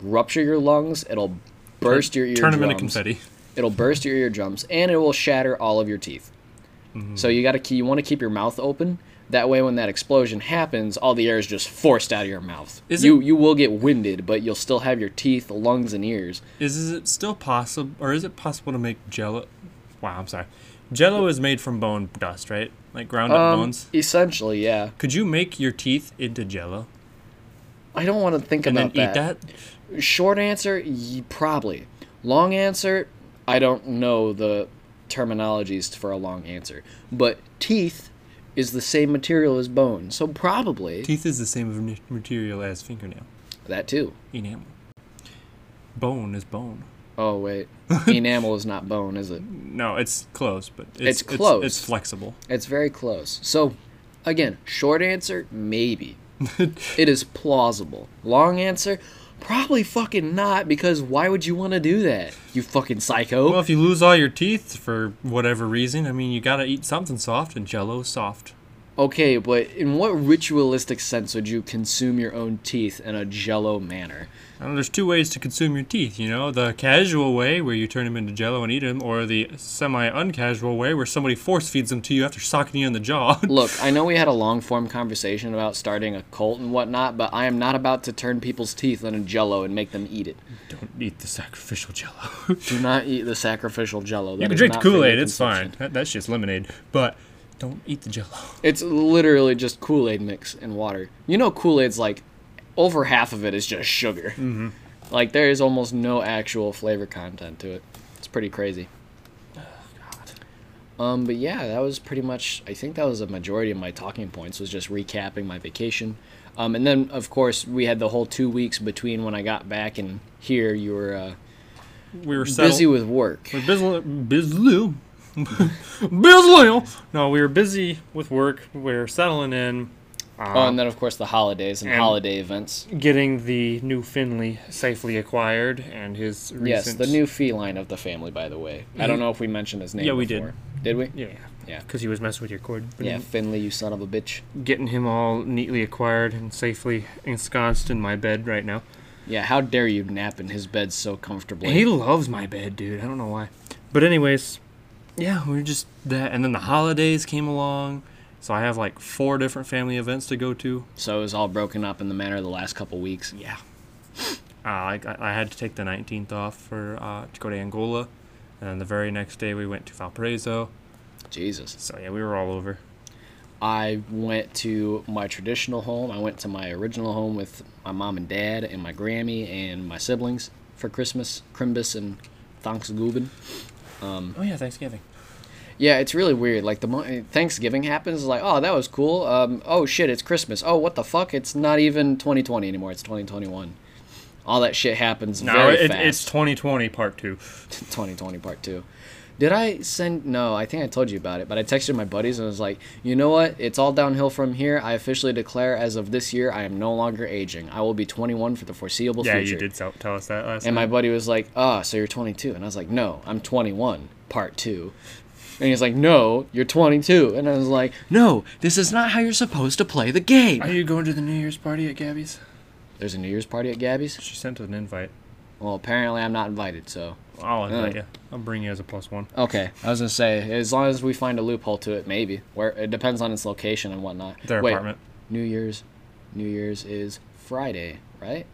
rupture your lungs. It'll burst your eardrums. Turn them into confetti. It'll burst your eardrums and it will shatter all of your teeth. Mm-hmm. So you got to you want to keep your mouth open. That way, when that explosion happens, all the air is just forced out of your mouth. Is you it- you will get winded, but you'll still have your teeth, lungs, and ears. Is, is it still possible, or is it possible to make Jello? Wow, I'm sorry. Jello is made from bone dust, right? Like ground up Um, bones. essentially, yeah. Could you make your teeth into Jello I don't want to think and then about eat that. that? Short answer, y- probably. Long answer, I don't know the terminologies for a long answer. But teeth is the same material as bone, so probably Teeth is the same material as fingernail. that too. Enamel. Bone is bone. Oh wait, enamel is not bone, is it? No, it's close, but it's, It's close. It's, flexible. It's very close. So, again, short answer, maybe. it is plausible. Long answer, probably fucking not, because why would you want to do that? You fucking psycho. Well, if you lose all your teeth for whatever reason, I mean, you gotta eat something soft, and Jello soft. okay, but in what ritualistic sense would you consume your own teeth in a jello manner? Know, there's two ways to consume your teeth, you know? The casual way, where you turn them into jello and eat them, or the semi uncasual way, where somebody force feeds them to you after socking you in the jaw. Look, I know we had a long form conversation about starting a cult and whatnot, but I am not about to turn people's teeth into jello and make them eat it. don't eat the sacrificial jello. Do not eat the sacrificial jello. you That can drink the not for your Kool Aid, it's fine. That, that's just lemonade. But don't eat the jello. It's literally just Kool Aid mix and water. You know, Kool Aid's like over half of it is just sugar. Mm-hmm. Like there is almost no actual flavor content to it. It's pretty crazy. Um, but yeah, that was pretty much. I think that was a majority of my talking points. Was just recapping my vacation. Um, and then of course we had the whole two weeks between when I got back and here. You were uh, We were settled. busy with work. We're busy. Busy. busy. No, we were busy with work. We were settling in. Uh-huh. Oh, and then of course the holidays and, and- holiday events. getting the new Finley safely acquired and his recent Yes, the new feline of the family, by the way. I don't mm-hmm. know if we mentioned his name. Yeah, we did. before. Did we? yeah Yeah. because he was messing with your cord Yeah, Finley, you son of a bitch. getting him all neatly acquired and safely ensconced in my bed right now Yeah, how dare you nap in his bed so comfortably? he loves my bed dude I don't know why but anyways yeah we are just that and then the holidays came along so I have like four different family events to go to so it was all broken up in the manner of the last couple weeks. yeah uh, I, I had to take the 19th off for uh, to go to Angola and then the very next day we went to Valparaiso Jesus. so yeah we were all over I went to my traditional home. I went to my original home with my mom and dad and my Grammy and my siblings for Christmas, Crimbus and Thanksgiving. oh yeah Thanksgiving Yeah, it's really weird. Like the mo- Thanksgiving happens, like, oh, that was cool. Um, oh shit, it's Christmas. Oh, what the fuck? It's not even 2020 anymore. It's 2021. All that shit happens no very it, it's 2020 part two 2020 part two. Did I send? No, I think I told you about it. But I texted my buddies and I was like, you know what? It's all downhill from here. I officially declare, as of this year, I am no longer aging. I will be 21 for the foreseeable yeah future. Yeah, you did tell, tell us that last And my buddy was like, "Ah, so you're 22?" And I was like, "No, I'm 21, part two. And he's like, "No, you're 22." And I was like, "No, this is not how you're supposed to play the game." Are you going to the New Year's party at Gabby's? There's a New Year's party at Gabby's. She sent an invite. Well, apparently I'm not invited, so I'll invite Uh. you. I'll bring you as a plus one. okay. I was gonna say, as long as we find a loophole to it, maybe. Where it depends on its location and whatnot. Their Wait, apartment. New Year's, New Year's is Friday, right?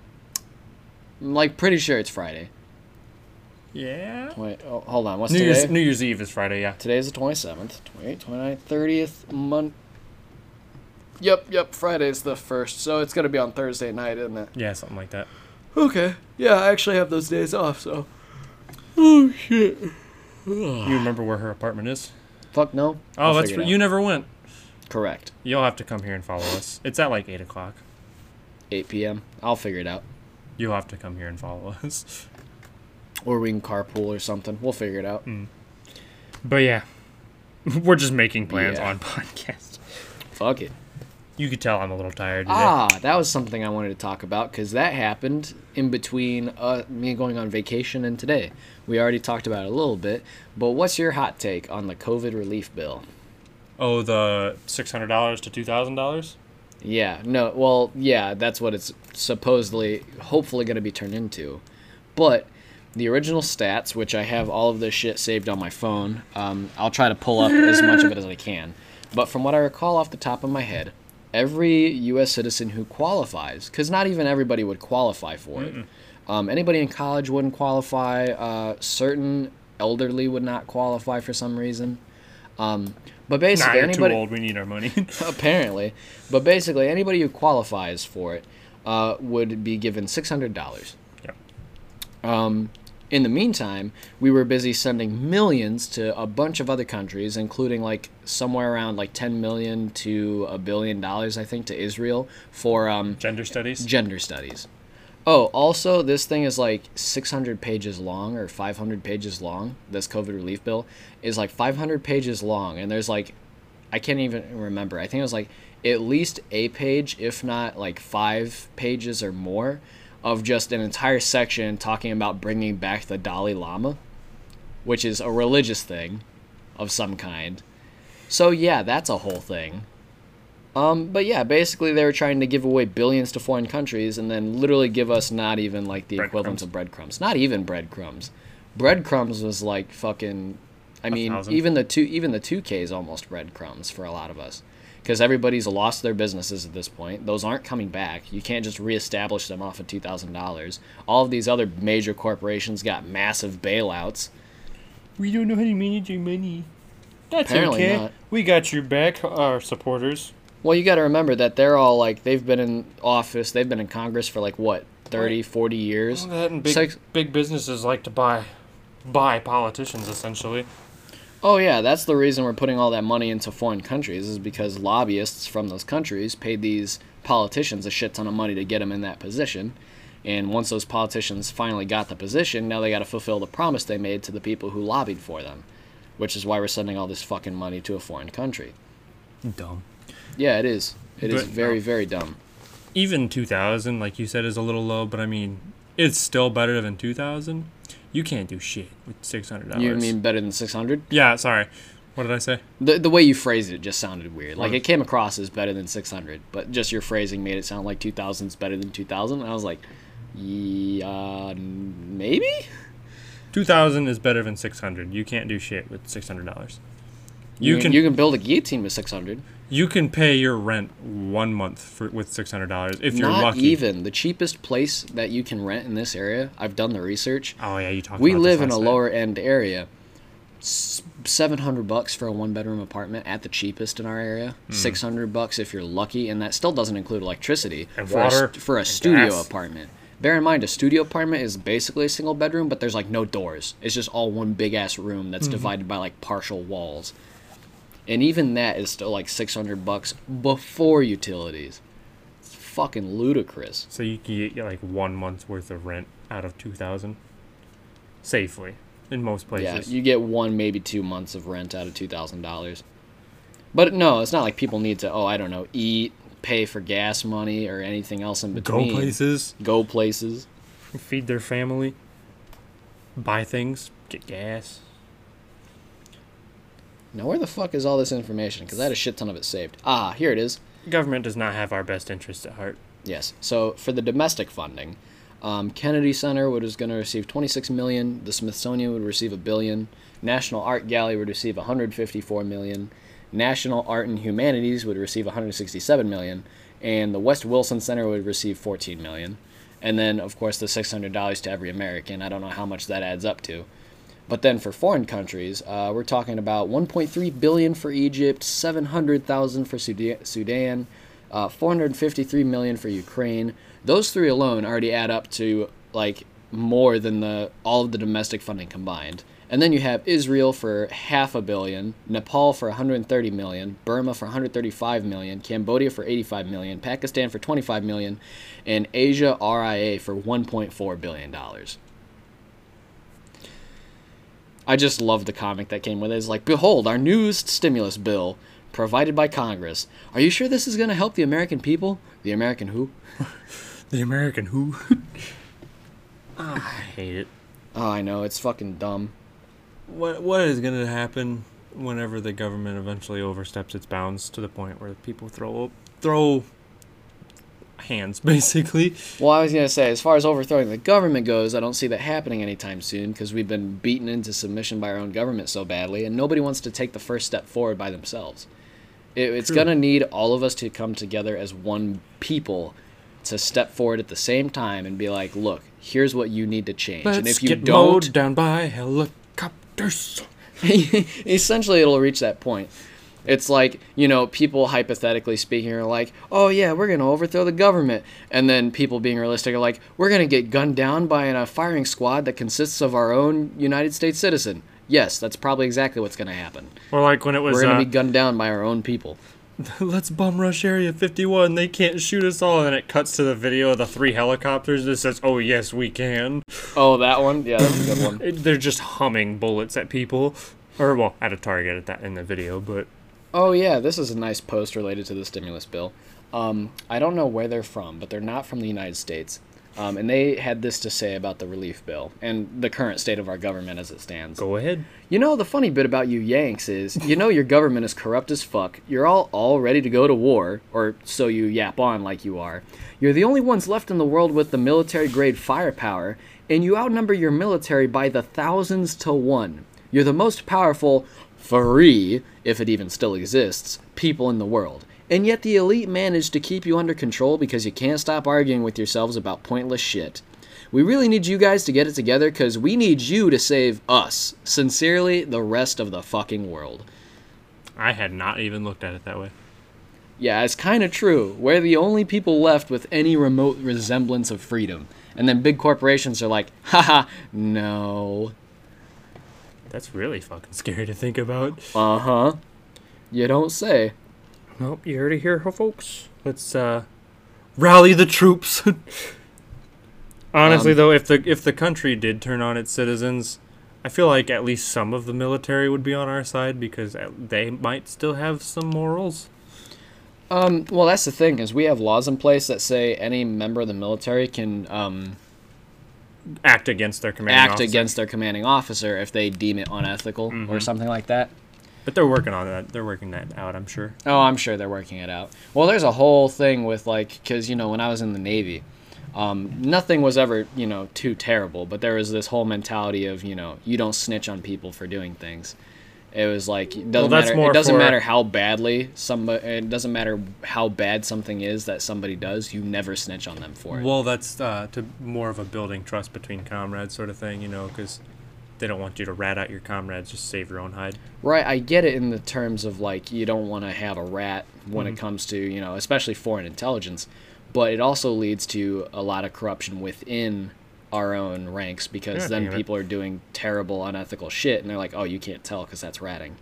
I'm like pretty sure it's Friday. Yeah. Wait, oh, hold on. What's New today? Year's New Year's Eve is Friday. Yeah. Today's the 27th, 28th, 29th, 30th, month. Yep, yep, Friday's the first, so it's gonna be on Thursday night, isn't it? Yeah, something like that. Okay. Yeah, I actually have those days off, so. Oh shit. You remember where her apartment is? Fuck no. Oh, I'll that's you never went. Correct. You'll have to come here and follow us. It's at like eight o'clock. 8 p.m. I'll figure it out. You'll have to come here and follow us. Or we can carpool or something. We'll figure it out. But yeah, we're just making plans Yeah. on podcast. Fuck it. You could tell I'm a little tired today. Ah, that was something I wanted to talk about because that happened in between uh, me going on vacation and today. We already talked about it a little bit, but what's your hot take on the COVID relief bill? Oh, the six hundred dollars to two thousand dollars. Yeah, no, well, yeah, that's what it's supposedly, hopefully going to be turned into. But the original stats, which I have all of this shit saved on my phone, um, I'll try to pull up as much of it as I can. But from what I recall off the top of my head, every U.S. citizen who qualifies, because not even everybody would qualify for it. Um, anybody in college wouldn't qualify. Uh, certain elderly would not qualify for some reason. Um, but basically, you're anybody too old. We need our money. apparently, but basically anybody who qualifies for it uh, would be given six hundred dollars. Yep. Um, in the meantime, we were busy sending millions to a bunch of other countries, including like somewhere around like ten million to a billion dollars, I think, to Israel for um, Gender studies. gender studies. Oh, also, this thing is like 600 pages long or 500 pages long. This COVID relief bill is like 500 pages long, and there's like, I can't even remember. I think it was like at least a page, if not like five pages or more, of just an entire section talking about bringing back the Dalai Lama, which is a religious thing of some kind. So, yeah, that's a whole thing. Um, but yeah, basically they were trying to give away billions to foreign countries and then literally give us not even like the equivalent Breadcrumbs. of breadcrumbs. Not even breadcrumbs. Breadcrumbs was like fucking. I mean, thousand. even the two even the two K is almost breadcrumbs for a lot of us, because everybody's lost their businesses at this point. Those aren't coming back. You can't just reestablish them off of two thousand dollars. All of these other major corporations got massive bailouts. We don't know how to manage our money. That's Apparently okay. not. We got your back, our supporters. Well, you got to remember that they're all like they've been in office, they've been in Congress for like what 30, 40 years. That and big, Six- big businesses like to buy, buy politicians essentially. Oh yeah, that's the reason we're putting all that money into foreign countries is because lobbyists from those countries paid these politicians a shit ton of money to get them in that position. And once those politicians finally got the position, now they got to fulfill the promise they made to the people who lobbied for them, which is why we're sending all this fucking money to a foreign country. Dumb. Yeah, it is. It is But- very very dumb. Even 2000, like you said, is a little low, but I mean, it's still better than 2000. You can't do shit with $600. You mean better than 600? Yeah, sorry. What did I say? The, the way you phrased it just sounded weird. Like it came across as better than 600, but just your phrasing made it sound like 2000 is better than 2000. I was like, yeah, maybe. 2000 is better than 600. You can't do shit with $600. You, You, can you can build a guillotine with 600. you can pay your rent one month for with $600 if you're Not lucky. even the cheapest place that you can rent in this area. I've done the research. Oh yeah, you talked We live in a night. lower end area. 700 bucks for a one bedroom apartment at the cheapest in our area. Hmm. 600 bucks if you're lucky, and that still doesn't include electricity And for a, water st- for a studio gas. apartment. Bear in mind, a studio apartment is basically a single bedroom, but there's like no doors. It's just all one big ass room Mm-hmm. that's divided by like partial walls. And even that is still like 600 bucks before utilities. It's fucking ludicrous. So you can get like one month's worth of rent out of 2000 safely in most places. Yeah, you get one, maybe two months of rent out of two thousand dollars. But no, it's not like people need to. Oh, I don't know, eat, pay for gas money, or anything else in between. Go places, Go places. feed their family, buy things, get gas. Now, where the fuck is all this information? Because I had a shit ton of it saved. Ah, here it is. Government does not have our best interests at heart. Yes. So for the domestic funding, um, Kennedy Center would is going to receive 26 million. The Smithsonian would receive a billion. National Art Gallery would receive 154 million. National Art and Humanities would receive 167 million, and the West Wilson Center would receive 14 million. And then, of course, the $600 to every American. I don't know how much that adds up to. But then for foreign countries, uh, we're talking about 1.3 billion for Egypt, 700,000 for Sudan, uh, 453 million for Ukraine. Those three alone already add up to like more than the all of the domestic funding combined. And then you have Israel for half a billion, Nepal for 130 million, Burma for 135 million, Cambodia for 85 million, Pakistan for 25 million, and Asia RIA for 1.4 billion dollars. I just love the comic that came with it. It's like, behold, our new stimulus bill provided by Congress. Are you sure this is going to help the American people? The American who? The American who? I hate it. Oh, I know. It's fucking dumb. What what is going to happen whenever the government eventually oversteps its bounds to the point where people throw throw hands basically? Well, I was going to say, as far as overthrowing the government goes, I don't see that happening anytime soon because we've been beaten into submission by our own government so badly, and nobody wants to take the first step forward by themselves. It, it's going to need all of us to come together as one people to step forward at the same time and be like, look, here's what you need to change. and Let's if you get don't, mowed down by helicopters. essentially it'll reach that point it's like you know people hypothetically speaking are like oh yeah we're going to overthrow the government. And then people being realistic are like we're going to get gunned down by a firing squad that consists of our own united states citizen. Yes that's probably exactly what's going to happen. Or like when it was we're going to uh, be gunned down by our own people. Let's bum rush area 51 they can't shoot us all. And it cuts to the video of the three helicopters that says oh yes we can. Oh that one? Yeah that's a good one. They're just humming bullets at people. Or well at a target at that in the video but Oh yeah, this is a nice post related to the stimulus bill. Um, I don't know where they're from, but they're not from the United States. Um, and they had this to say about the relief bill and the current state of our government as it stands. go ahead You know, the funny bit about you Yanks is, you know, your government is corrupt as fuck. You're all all ready to go to war, or so you yap on like you are. You're the only ones left in the world with the military grade firepower, and you outnumber your military by the thousands to one. You're the most powerful, free, if it even still exists, people in the world. And yet the elite manage to keep you under control because you can't stop arguing with yourselves about pointless shit. We really need you guys to get it together because we need you to save us. Sincerely, the rest of the fucking world. i had not even looked at it that way Yeah, it's kind of true. We're the only people left with any remote resemblance of freedom. And then big corporations are like, haha, no. That's really fucking scary to think about Uh huh. You don't say. Nope, you heard it here, folks. Let's uh, rally the troops. Honestly, Um, though, if the if the country did turn on its citizens, I feel like at least some of the military would be on our side because they might still have some morals. Um, well, that's the thing is we have laws in place that say any member of the military can um, Act against their commanding act officer. against their commanding officer if they deem it unethical or something like that. But they're working on that. They're working that out. I'm sure. Oh, I'm sure they're working it out. Well, there's a whole thing with like, because you know, when I was in the Navy, um, nothing was ever you know too terrible, but there was this whole mentality of you know you don't snitch on people for doing things. It was like it doesn't that's matter. more It doesn't matter how badly somebody. It doesn't matter how bad something is that somebody does. You never snitch on them for it. Well, that's uh, to more of a building trust between comrades sort of thing, you know, because they don't want you to rat out your comrades. Just save your own hide. Right, I get it in the terms of like you don't want to have a rat when Mm-hmm. it comes to, you know, especially foreign intelligence, but it also leads to a lot of corruption within our own ranks because then people are doing terrible unethical shit and they're like, "Oh, you can't tell cuz that's ratting."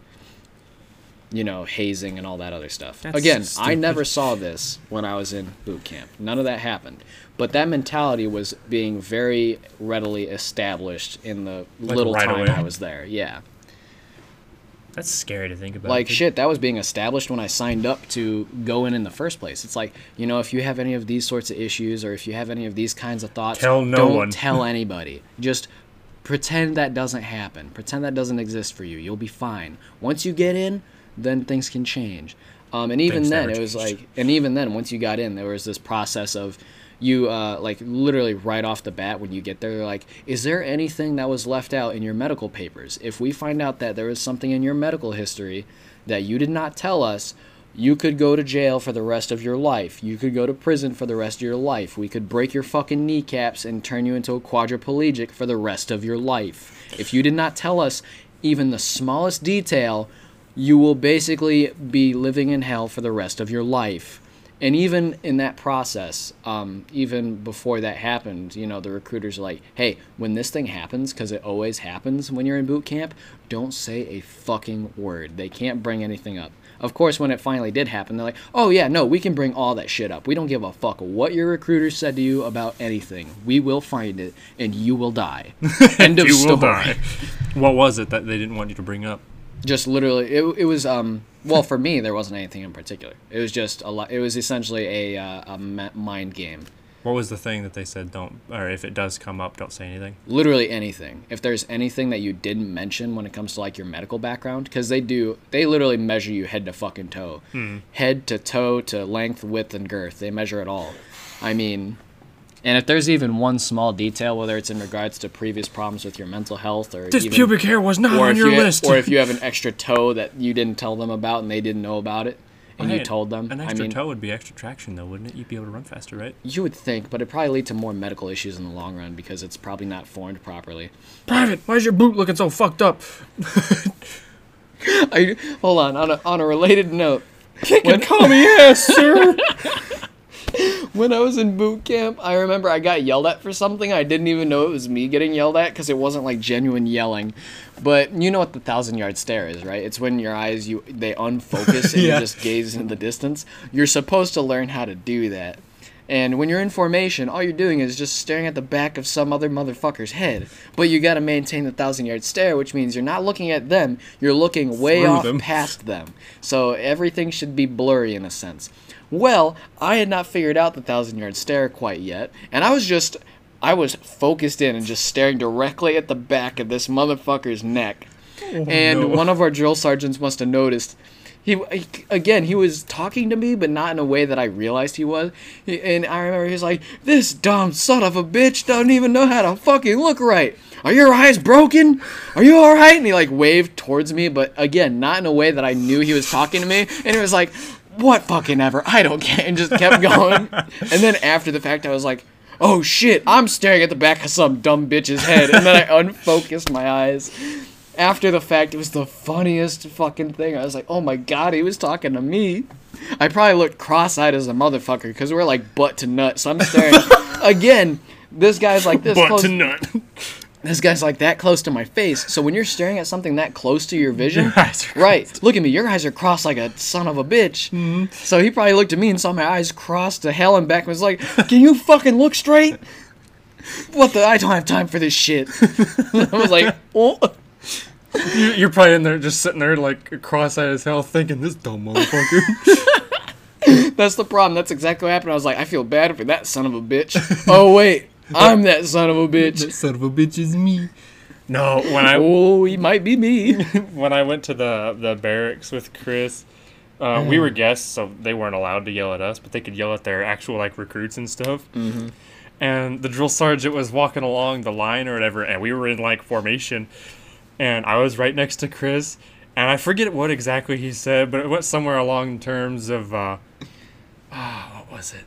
You know, hazing and all that other stuff. That's Again, I never saw this when I was in boot camp. None of that happened. But that mentality was being very readily established in the Like, little right time away. I was there. Yeah. That's scary to think about. like shit that was being established when i signed up to go in in the first place it's like you know if you have any of these sorts of issues or if you have any of these kinds of thoughts Tell no don't one. tell anybody just pretend that doesn't happen pretend that doesn't exist for you you'll be fine once you get in then things can change um, and even Things then it was changed. like and even then once you got in there was this process of you uh, like literally right off the bat when you get there they're like is there anything that was left out in your medical papers? If we find out that there is something in your medical history that you did not tell us you could go to jail for the rest of your life. You could go to prison for the rest of your life. We could break your fucking kneecaps and turn you into a quadriplegic for the rest of your life. If you did not tell us even the smallest detail you will basically be living in hell for the rest of your life. And even in that process, um, even before that happened, you know, the recruiters are like, hey, when this thing happens, because it always happens when you're in boot camp, don't say a fucking word. They can't bring anything up. Of course, when it finally did happen, they're like, "Oh yeah, no, we can bring all that shit up. We don't give a fuck what your recruiter said to you about anything. We will find it, and you will die." End of You story. will die. What was it that they didn't want you to bring up? Just literally, it, it was um. Well, for me, there wasn't anything in particular. It was just a lot. It was essentially a uh, a mind game. What was the thing that they said don't, or if it does come up, don't say anything? literally anything if there's anything that you didn't mention when it comes to like your medical background because they do they literally measure you head to fucking toe head to toe to length width and girth they measure it all i mean and if there's even one small detail whether it's in regards to previous problems with your mental health or This even, pubic hair was not on your you, list. or if you have an extra toe that you didn't tell them about and they didn't know about it and you Hey, told them An i extra mean toe would be extra traction, though, wouldn't it? You'd be able to run faster, right? you would think but it probably lead to more medical issues in the long run because it's probably not formed properly Private, why is your boot looking so fucked up? I, hold on. On a, on a related note, When call me ass, sir. when I was in boot camp, I remember I got yelled at for something. I didn't even know it was me getting yelled at because it wasn't like genuine yelling. But you know what the thousand yard stare is, right? It's when your eyes you they unfocus and Yeah. you just gaze into the distance. You're supposed to learn how to do that. And when you're in formation, all you're doing is just staring at the back of some other motherfucker's head. But you got to maintain the thousand yard stare, which means you're not looking at them, you're looking way Through off them. past them. So everything should be blurry in a sense. Well, I had not figured out the thousand yard stare quite yet, and I was just. I was focused in and just staring directly at the back of this motherfucker's neck. Oh, and no. one of our drill sergeants must have noticed. He, he- again, he was talking to me, but not in a way that I realized he was. And I remember he was like, "This dumb son of a bitch doesn't even know how to fucking look right. Are your eyes broken? Are you all right?" And he like waved towards me, but again, not in a way that I knew he was talking to me. And it was like, "What fucking ever? I don't care," and just kept going. and then after the fact, I was like. Oh shit, I'm staring at the back of some dumb bitch's head. And then I unfocused my eyes after the fact, it was the funniest fucking thing. I was like, oh my god, he was talking to me. I probably looked cross eyed as a motherfucker because we're like butt to nut. So I'm staring. Again, this guy's like this Butt close. to nut. This guy's like that close to my face. So when you're staring at something that close to your vision, Your right? Look at me. Your eyes are crossed like a son of a bitch. Mm-hmm. So he probably looked at me and saw my eyes crossed to hell and back and was like, "Can you fucking look straight?" What the? I don't have time for this shit. I was like, oh. You- You're probably in there just sitting there like cross-eyed as hell thinking, this dumb motherfucker. That's the problem. That's exactly what happened. I was like, I feel bad for that son of a bitch. oh wait, I'm that son of a bitch. That son of a bitch is me. No, when I Oh, he might be me. when I went to the the barracks with Chris, uh, we were guests, so they weren't allowed to yell at us, but they could yell at their actual like recruits and stuff. Mm-hmm. And the drill sergeant was walking along the line or whatever, and we were in like formation, and I was right next to Chris, and I forget what exactly he said, but it went somewhere along the terms of, uh, ah, what was it?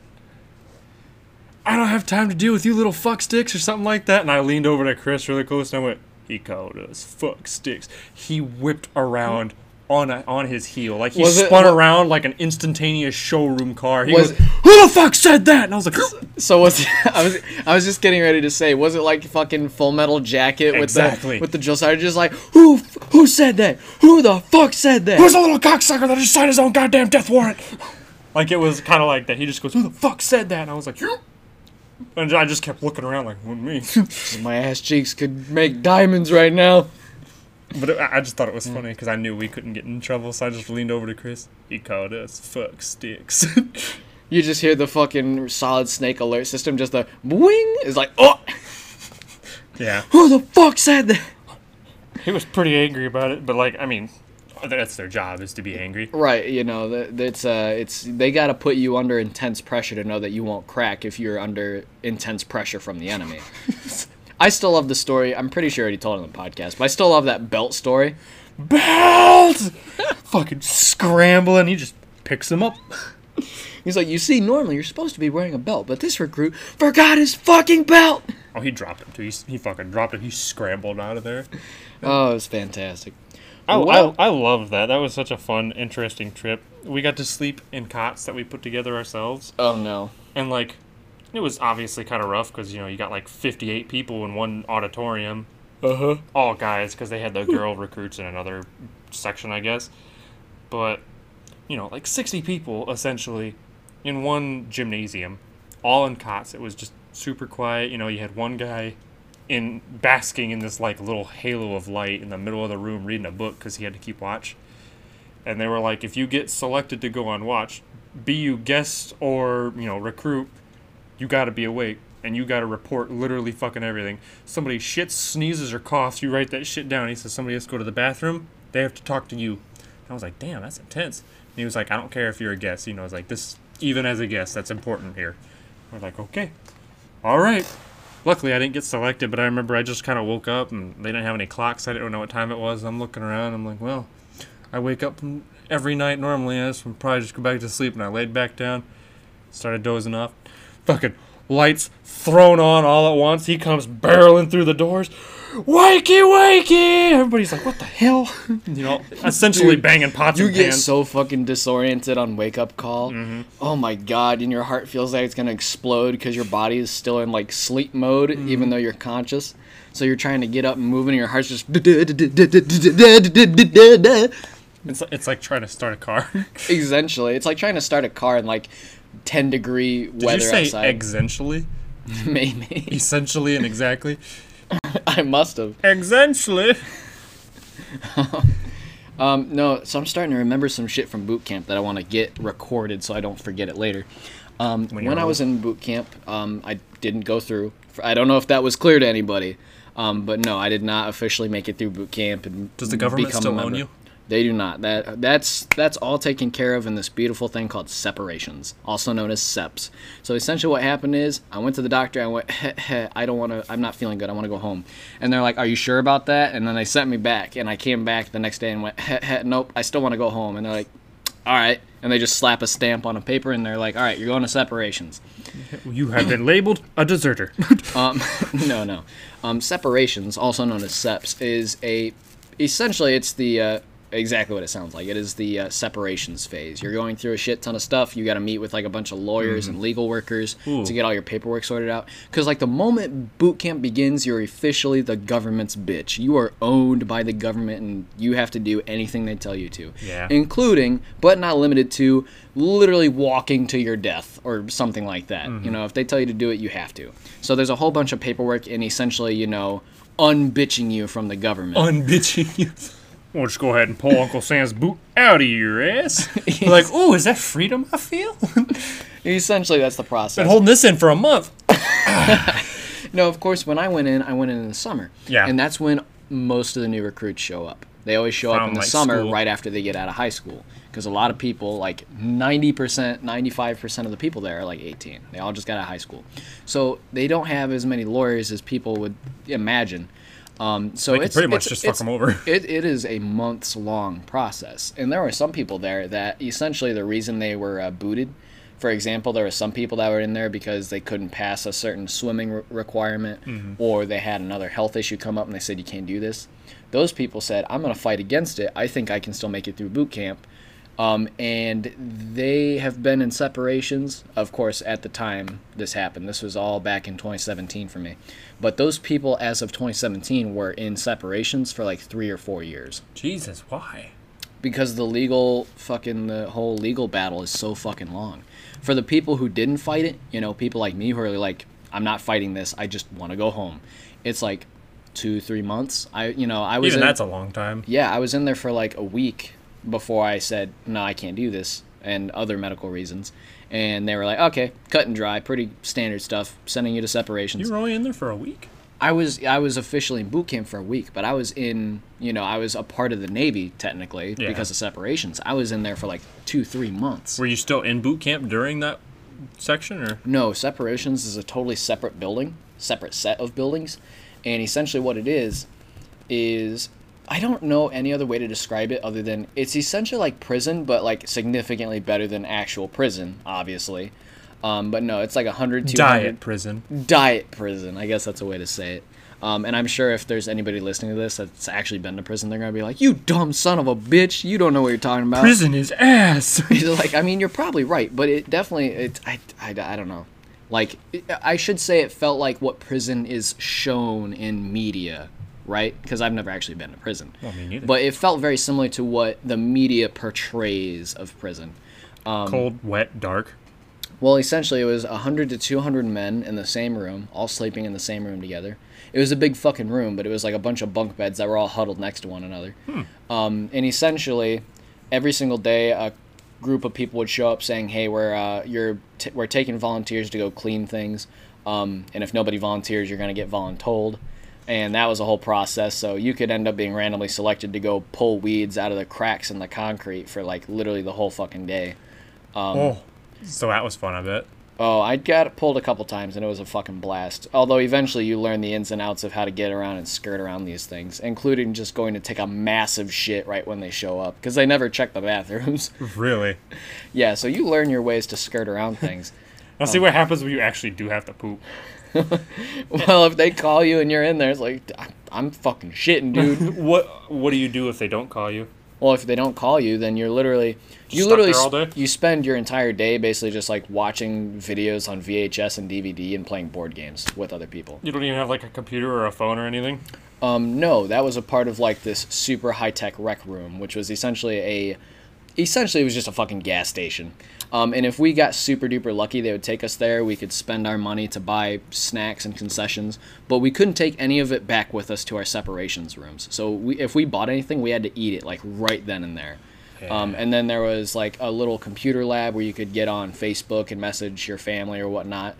I don't have time to deal with you little fuck sticks or something like that. And I leaned over to Chris really close and I went, he called us fuck sticks. He whipped around on a, on his heel. Like he Was it- spun wa- around like an instantaneous showroom car. He Was- goes, who the fuck said that? And I was like, So was I was I was just getting ready to say, was it like fucking Full Metal Jacket with Exactly. the with the drill sergeant just like who who said that? Who the fuck said that? who's a little cocksucker that just signed his own goddamn death warrant? Like it was kind of like that. He just goes, who the fuck said that? And I was like, you. And I just kept looking around like, what me? My ass cheeks could make diamonds right now. But it, I I just thought it was funny because I knew we couldn't get in trouble, so I just leaned over to Chris. He called us fuck sticks. You just hear the fucking solid snake alert system, just the wing is like, oh, yeah, who the fuck said that? he was pretty angry about it. But like, I mean, that's their job is to be angry. Right, you know, it's uh, it's they got to put you under intense pressure to know that you won't crack if you're under intense pressure from the enemy. I still love the story. I'm pretty sure I already told it on the podcast, but I still love that belt story. Belt, fucking scrambling. He just picks him up. He's like, you see, normally you're supposed to be wearing a belt, but this recruit forgot his fucking belt. Oh, he dropped him too. He, he fucking dropped it. He scrambled out of there. Oh, it was fantastic. I, Well- I, I loved that. That was such a fun, interesting trip. We got to sleep in cots that we put together ourselves. Oh no. And, like, it was obviously kind of rough because, you know, you got like 58 people in one auditorium. Uh huh. All guys because they had the girl recruits in another section, I guess. But you know, like 60 people essentially in one gymnasium, all in cots. It was just super quiet. You know, you had one guy in basking in this like little halo of light in the middle of the room reading a book because he had to keep watch. And they were like, if you get selected to go on watch, be you guest or you know recruit, you got to be awake and you got to report literally fucking everything. Somebody shits, sneezes, or coughs, you write that shit down. He says somebody has to go to the bathroom. They have to talk to you. And I was like, damn, that's intense. And he was like, I don't care if you're a guest. You know, I was like, this even as a guest, that's important here. We're like, okay, all right. Luckily, I didn't get selected, but I remember I just kind of woke up and they didn't have any clocks. I didn't know what time it was. I'm looking around. I'm like, well, I wake up every night normally. I just probably just go back to sleep, and I laid back down, started dozing off. Fucking lights thrown on all at once. He comes barreling through the doors. Wakey, wakey! Everybody's like, what the hell? You know, essentially Dude, banging pots You and get pans. so fucking disoriented on wake up call. Mm-hmm. Oh my god, and your heart feels like it's gonna explode because your body is still in like sleep mode, Mm-hmm. even though you're conscious. So you're trying to get up and move, and your heart's just. It's, it's like trying to start a car. Essentially, it's like trying to start a car in like 10 degree Did weather you say outside. essentially? Maybe Essentially and exactly? I must have. Essentially. Um, no, so I'm starting to remember some shit from boot camp that I want to get recorded so I don't forget it later. Um, When when I was in boot camp, um, I didn't go through. I don't know if that was clear to anybody, um, but no, I did not officially make it through boot camp. And Does the government become a still own you? They do not. That that's that's all taken care of in this beautiful thing called separations, also known as SEPs. So essentially, what happened is I went to the doctor. I went, heh, heh, I don't want to. I'm not feeling good. I want to go home. And they're like, Are you sure about that? And then they sent me back, and I came back the next day and went, heh, heh, Nope, I still want to go home. And they're like, All right. And they just slap a stamp on a paper, and they're like, All right, you're going to separations. You have been labeled a deserter. Um, no, no. Um, separations, also known as SEPs, is a essentially it's the uh, exactly what it sounds like. It is the uh, separations phase. You're going through a shit ton of stuff. You got to meet with like a bunch of lawyers and legal workers Ooh. to get all your paperwork sorted out. Because like the moment boot camp begins, you're officially the government's bitch. You are owned by the government, and you have to do anything they tell you to. Yeah. Including, but not limited to, literally walking to your death or something like that. You know, if they tell you to do it, you have to. So there's a whole bunch of paperwork and essentially, you know, unbitching you from the government. Unbitching you. We'll just go ahead and pull Uncle Sam's boot out of your ass. Like, oh, is that freedom I feel? essentially, that's the process. Been holding this in for a month. No, of course, when I went in, I went in in the summer. Yeah. And that's when most of the new recruits show up. They always show up in the like, summer school. right after they get out of high school. Because a lot of people, like 90%, 95% of the people there are like 18. They all just got out of high school. So they don't have as many lawyers as people would imagine. Um, so it's pretty much it's- just fuck them over. It, it is a months long process. And there were some people there that essentially the reason they were uh, booted, for example, there were some people that were in there because they couldn't pass a certain swimming re- requirement Mm-hmm. or they had another health issue come up and they said, you can't do this. Those people said, I'm going to fight against it. I think I can still make it through boot camp. Um, and they have been in separations. Of course, at the time this happened, this was all back in 2017 for me. But those people, as of 2017, were in separations for like three or four years Jesus, why? because the legal fucking the whole legal battle is so fucking long. For the people who didn't fight it, you know, people like me who are like, I'm not fighting this. I just want to go home. It's like two, three months. I, you know, I was Even in, that's a long time. yeah, I was in there for like a week before I said, no, I can't do this, and other medical reasons. And they were like, okay, cut and dry, pretty standard stuff, sending you to separations. You were only in there for a week? I was I was officially in boot camp for a week, but I was in you know I was a part of the Navy technically Yeah. because of separations. I was in there for like two three months. Were you still in boot camp during that section, or No, separations is a totally separate building, separate set of buildings, and essentially what it is is I don't know any other way to describe it other than it's essentially like prison, but like significantly better than actual prison, obviously. Um, but no, it's like a hundred two hundred diet prison? diet prison. I guess that's a way to say it. Um, and I'm sure if there's anybody listening to this that's actually been to prison, they're gonna be like, "You dumb son of a bitch! You don't know what you're talking about." Prison is ass. like, I mean, you're probably right, but it definitely, it, I, I, I don't know. Like, it, I should say it felt like what prison is shown in media right? Because I've never actually been to prison. Well, me neither. But it felt very similar to what the media portrays of prison. Cold, wet, dark. Well, essentially, it was 100 to 200 men in the same room, all sleeping in the same room together. It was a big fucking room, but it was like a bunch of bunk beds that were all huddled next to one another. Um, and essentially, every single day, a group of people would show up saying, "Hey, we're uh, you're t- we're taking volunteers to go clean things, um, and if nobody volunteers, you're gonna get voluntold." And that was a whole process. So you could end up being randomly selected to go pull weeds out of the cracks in the concrete for like literally the whole fucking day. Um, oh, so that was fun. I bet. Oh, I got pulled a couple times and it was a fucking blast. Although eventually you learn the ins and outs of how to get around and skirt around these things, including just going to take a massive shit right when they show up because they never check the bathrooms. Really. yeah, so you learn your ways to skirt around things. Now see what happens when you actually do have to poop. well, if they call you and you're in there, it's like "I'm- fucking shitting, dude. What What do you do if they don't call you? well, if they don't call you, then you're literally you literally there all day? you spend your entire day basically just like watching videos on VHS and DVD and playing board games with other people. You don't even have like a computer or a phone or anything. Um, no, that was a part of like this super high tech rec room, which was essentially a, essentially it was just a fucking gas station. Um, and if we got super duper lucky, they would take us there. We could spend our money to buy snacks and concessions, but we couldn't take any of it back with us to our separations rooms. So we, if we bought anything, we had to eat it like right then and there. Um, and then there was like a little computer lab where you could get on Facebook and message your family or whatnot.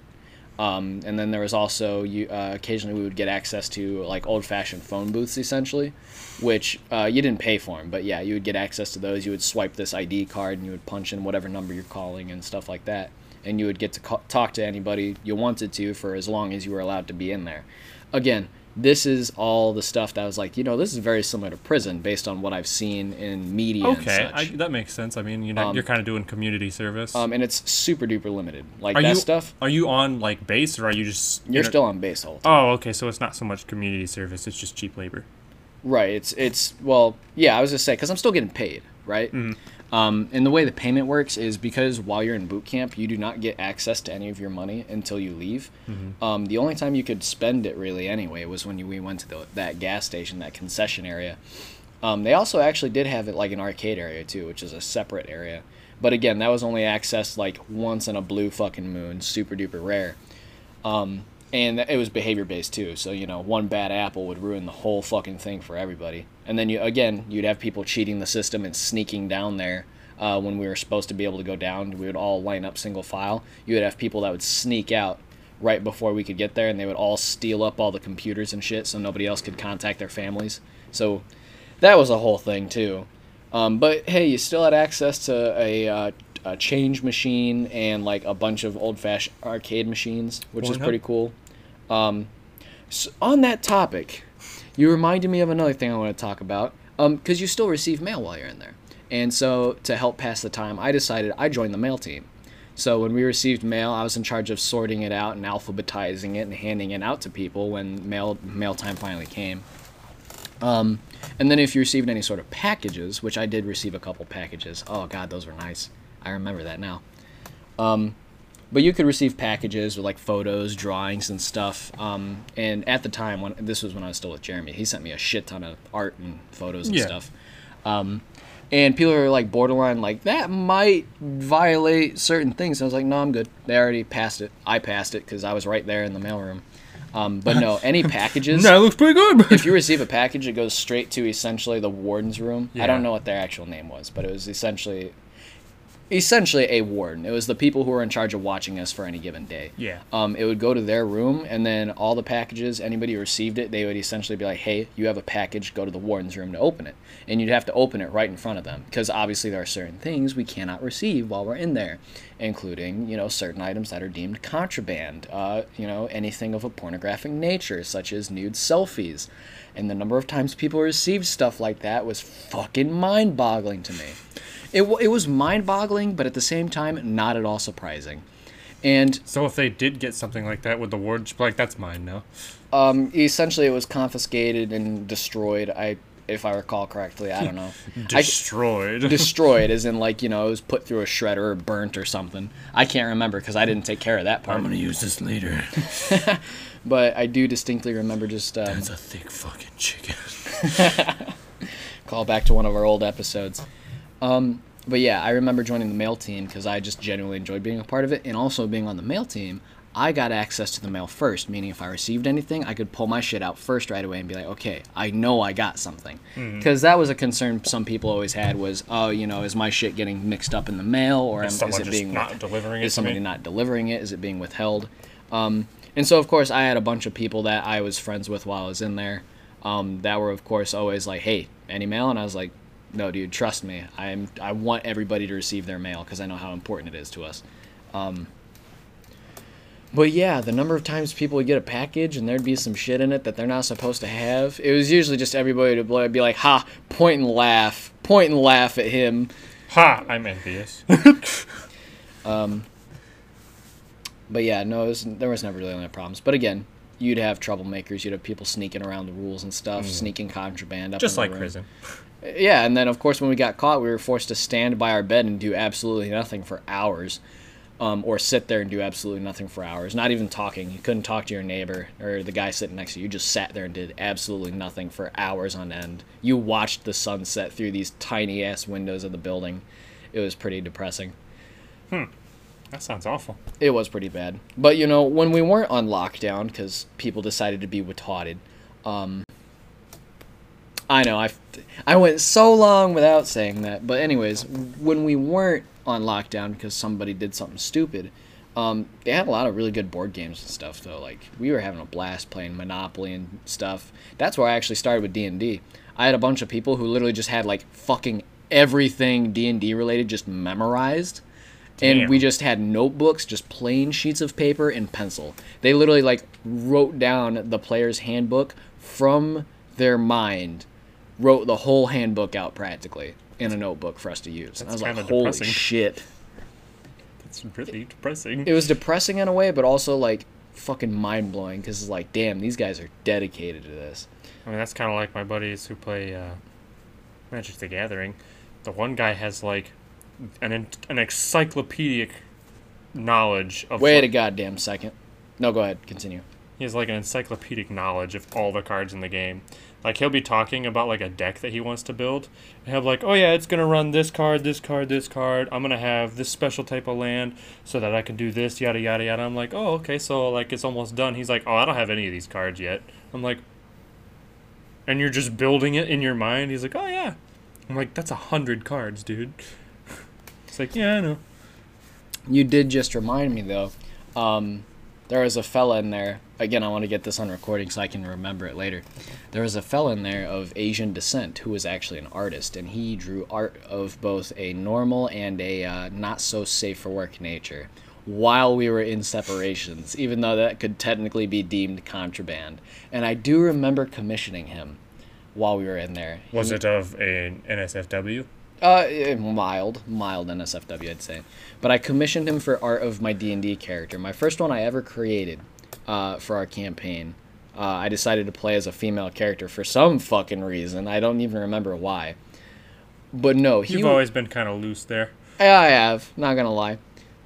Um, and then there was also you uh, occasionally we would get access to like old fashioned phone booths essentially, which uh, you didn't pay for them, but yeah, you would get access to those. You would swipe this ID card and you would punch in whatever number you're calling and stuff like that, and you would get to talk to anybody you wanted to for as long as you were allowed to be in there. Again, this is all the stuff that I was like, you know, this is very similar to prison based on what I've seen in media. Okay, I, that makes sense. I mean, you know, Um, you're kind of doing community service. um, and it's super duper limited. Like are that you stuff, Are you on like base or are you just? you're a- still on base the whole time. Oh, okay. So it's not so much community service; it's just cheap labor. Right. It's it's well, yeah. I was just saying because I'm still getting paid, right? Um, and the way the payment works is because while you're in boot camp, you do not get access to any of your money until you leave. Um, the only time you could spend it really anyway was when you, we went to the, that gas station, that concession area. Um, they also actually did have it like an arcade area too, which is a separate area. But again, that was only accessed like once in a blue fucking moon, super duper rare. And it was behavior based too. So you know, one bad apple would ruin the whole fucking thing for everybody. And then you again, you'd have people cheating the system and sneaking down there uh, when we were supposed to be able to go down. We would all line up single file. You would have people that would sneak out right before we could get there, and they would all steal up all the computers and shit, so nobody else could contact their families. So that was a whole thing too. Um, but hey, you still had access to a, uh, a change machine and like a bunch of old-fashioned arcade machines, which is Pornhub? pretty cool. Um, so on that topic, you reminded me of another thing I want to talk about. Um, because you still receive mail while you're in there, and so to help pass the time, I decided I joined the mail team. So when we received mail, I was in charge of sorting it out and alphabetizing it and handing it out to people when mail mail time finally came. Um, and then if you received any sort of packages, which I did receive a couple packages. Oh god, those were nice. I remember that now. Um, but you could receive packages with like photos, drawings, and stuff. Um, and at the time, when this was when I was still with Jeremy, he sent me a shit ton of art and photos and Yeah. stuff. Um, and people are like borderline, like that might violate certain things. I was like, no, I'm good. They already passed it. I passed it because I was right there in the mailroom. Um, but no, any packages That looks pretty good. if you receive a package, it goes straight to essentially the warden's room. Yeah. I don't know what their actual name was, but it was essentially essentially a warden. It was the people who were in charge of watching us for any given day. Yeah. Um, it would go to their room, and then all the packages, anybody who received it, they would essentially be like, "Hey, you have a package. Go to the warden's room to open it." And you'd have to open it right in front of them, because obviously there are certain things we cannot receive while we're in there, including you know certain items that are deemed contraband. Uh, you know anything of a pornographic nature, such as nude selfies. And the number of times people received stuff like that was fucking mind-boggling to me. It, it was mind-boggling, but at the same time, not at all surprising. And So if they did get something like that with the ward, like that's mine now. um, essentially, it was confiscated and destroyed. I if I recall correctly. I don't know. Destroyed. Destroyed, as in like you know, it was put through a shredder or burnt or something. I can't remember because I didn't take care of that part. I'm gonna use this later. But I do distinctly remember just um, a thick fucking chicken. call back to one of our old episodes. Um, but yeah, I remember joining the mail team because I just genuinely enjoyed being a part of it, and also being on the mail team. I got access to the mail first, meaning if I received anything, I could pull my shit out first right away and be like, okay, I know I got something. Because that was a concern some people always had was, oh, you know, is my shit getting mixed up in the mail, or am, Is is it being not delivering it is somebody me? not delivering it? Is it being withheld? Um, and so, of course, I had a bunch of people that I was friends with while I was in there um, that were, of course, always like, hey, any mail? And I was like, no, dude, trust me. I'm, I want everybody to receive their mail because I know how important it is to us. Um, but yeah, the number of times people would get a package and there'd be some shit in it that they're not supposed to have, it was usually just everybody to bl- be like, ha, point and laugh, point and laugh at him. Ha! I'm envious. um, But yeah, no, it was, there was never really any problems. But again, you'd have troublemakers. You'd have people sneaking around the rules and stuff, sneaking contraband up. Mm. Just like room. prison. Yeah, and then of course when we got caught, we were forced to stand by our bed and do absolutely nothing for hours, um, or sit there and do absolutely nothing for hours. Not even talking. You couldn't talk to your neighbor or the guy sitting next to you. You just sat there and did absolutely nothing for hours on end. You watched the sunset through these tiny ass windows of the building. It was pretty depressing. Hmm. That sounds awful. It was pretty bad. But you know, when we weren't on lockdown because people decided to be retarded, um, I know I, I went so long without saying that. But anyways, when we weren't on lockdown because somebody did something stupid, um, they had a lot of really good board games and stuff. Though, like we were having a blast playing Monopoly and stuff. That's where I actually started with D and D. I had a bunch of people who literally just had like fucking everything D and D related just memorized and we just had notebooks, just plain sheets of paper and pencil. They literally like wrote down the player's handbook from their mind, wrote the whole handbook out practically in a notebook for us to use. And I was That's like, holy depressing. shit. It's really depressing. It was depressing in a way, but also like fucking mind blowing because it's like, damn, these guys are dedicated to this. I mean, that's kind of like my buddies who play uh, Magic the Gathering. The one guy has like an an encyclopedic knowledge of. Wait a goddamn second. No, go ahead, continue. He has like an encyclopedic knowledge of all the cards in the game. Like he'll be talking about like a deck that he wants to build, and he'll be like, "Oh yeah, it's gonna run this card, this card, this card. I'm gonna have this special type of land so that I can do this, yada yada yada." I'm like, "Oh okay, so like it's almost done." He's like, "Oh, I don't have any of these cards yet." I'm like, "And you're just building it in your mind?" He's like, "Oh yeah." I'm like, "That's a hundred cards, dude." It's like, "Yeah, I know." You did just remind me though. Um, there was a fella in there. Again, I want to get this on recording so I can remember it later. There was a fella in there of Asian descent who was actually an artist, and he drew art of both a normal and a uh, not so safe for work nature. While we were in separations, even though that could technically be deemed contraband, and I do remember commissioning him while we were in there. Was He- it of an NSFW? Uh, eh, mild, mild NSFW, I'd say. But I commissioned him for art of my D and D character, my first one I ever created, uh, for our campaign. Uh, I decided to play as a female character for some fucking reason. I don't even remember why. But no, he. You've always been kind of loose there. Yeah, I have. Not gonna lie.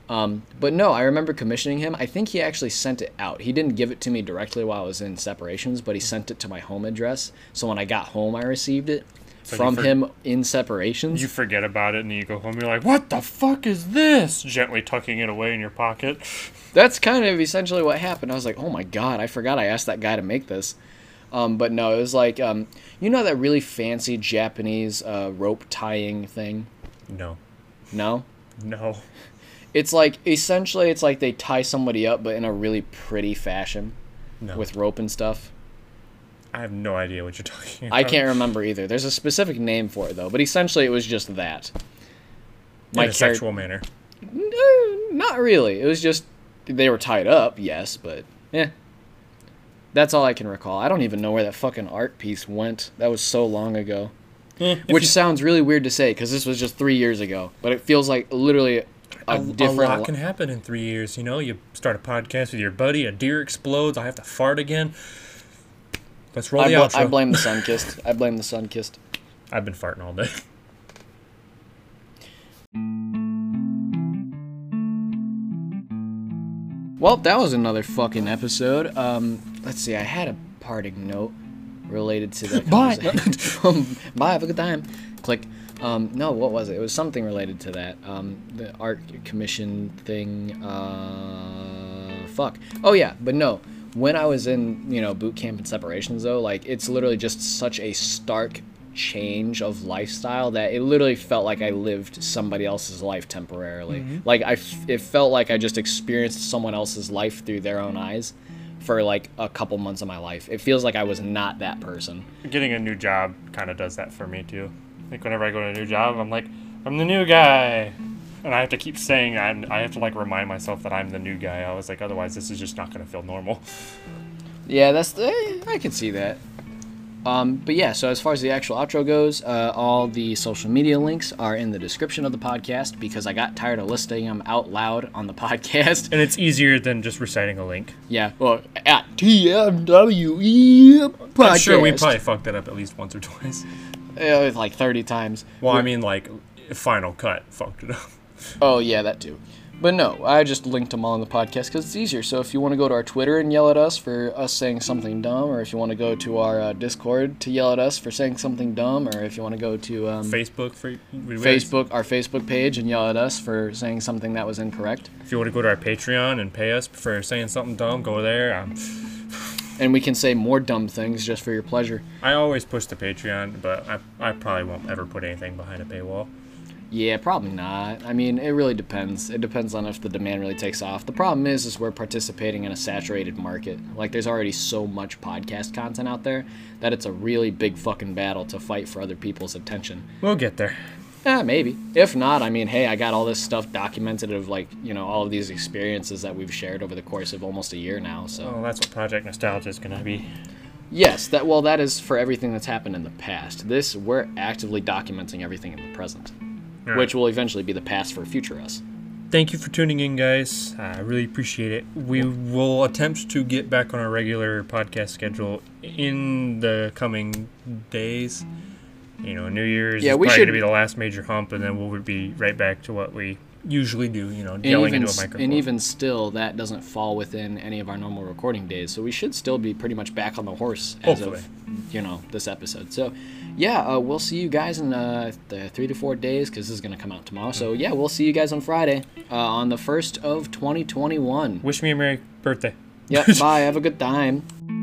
Um, but no, I remember commissioning him. I think he actually sent it out. He didn't give it to me directly while I was in separations, but he sent it to my home address. So when I got home, I received it So from for- him in separations. You forget about it and you go home. You're like, "What the fuck is this?" Gently tucking it away in your pocket. That's kind of essentially what happened. I was like, oh my god, I forgot I asked that guy to make this. Um, but no, it was like, um, you know that really fancy Japanese uh, rope tying thing? No, No? no. It's like, essentially, it's like they tie somebody up, but in a really pretty fashion No. with rope and stuff. I have no idea what you're talking about. I can't remember either. There's a specific name for it, though, but essentially it was just that. In a char- sexual manner. No, not really. It was just they were tied up, yes, but yeah. That's all I can recall. I don't even know where that fucking art piece went. That was so long ago. Eh, Which you- sounds really weird to say because this was just three years ago, but it feels like literally a, a, different. a lot can happen in three years. You know, you start a podcast with your buddy, a deer explodes, I have to fart again. Let's roll I, the bl- outro. I blame the sun kissed. I blame the sun kissed. I've been farting all day. Well, that was another fucking episode. Um, let's see. I had a parting note related to that. Bye. conversation. Bye. Have a good time. Click. Um, no, what was it? It was something related to that. Um, the art commission thing. Uh, fuck. Oh yeah, but no. When I was in, you know, boot camp and separations though, like it's literally just such a stark change of lifestyle that it literally felt like I lived somebody else's life temporarily. Mm-hmm. Like I, f- it felt like I just experienced someone else's life through their own eyes for like a couple months of my life. It feels like I was not that person. Getting a new job kind of does that for me too. Like whenever I go to a new job, I'm like, I'm the new guy, and I have to keep saying I'm, I have to like remind myself that I'm the new guy. I was like, otherwise this is just not gonna feel normal. Yeah, that's the, eh, I can see that. Um, but yeah, so as far as the actual outro goes, uh, all the social media links are in the description of the podcast because I got tired of listing them out loud on the podcast. And it's easier than just reciting a link. yeah, well, at TMWE podcast. I'm sure we probably fucked that up at least once or twice. Yeah, was like 30 times. Well, I mean, like, Final Cut fucked it up. Oh, yeah, that too. But no, I just linked them all in the podcast because it's easier. So if you want to go to our Twitter and yell at us for us saying something dumb, or if you want to go to our uh, Discord to yell at us for saying something dumb, or if you want to go to um, Facebook for we- Facebook, our Facebook page, and yell at us for saying something that was incorrect. If you want to go to our Patreon and pay us for saying something dumb, go there. Um, And we can say more dumb things just for your pleasure. I always push the Patreon, but I, I probably won't ever put anything behind a paywall. Yeah, probably not. I mean, it really depends. It depends on if the demand really takes off. The problem is, is we're participating in a saturated market. Like, there's already so much podcast content out there that it's a really big fucking battle to fight for other people's attention. We'll get there. Yeah, maybe. If not, I mean, hey, I got all this stuff documented of like, you know, all of these experiences that we've shared over the course of almost a year now. So Oh, that's what Project Nostalgia is gonna be. yes, that well, that is for everything that's happened in the past. This we're actively documenting everything in the present, All which will eventually be the past for future us. Thank you for tuning in, guys. I really appreciate it. We will attempt to get back on our regular podcast schedule in the coming days. You know, New Year's Yeah, is we probably should- going to be the last major hump, and then we'll be right back to what we usually do. You know, And yelling even, into a microphone. and even still, that doesn't fall within any of our normal recording days. So we should still be pretty much back on the horse as Hopefully. of, you know, this episode. So, yeah, uh, we'll see you guys in uh, the three to four days because this is going to come out tomorrow. So, yeah, we'll see you guys on Friday uh, on the 1st of 2021. Wish me a Merry birthday. Yep, bye. Have a good time.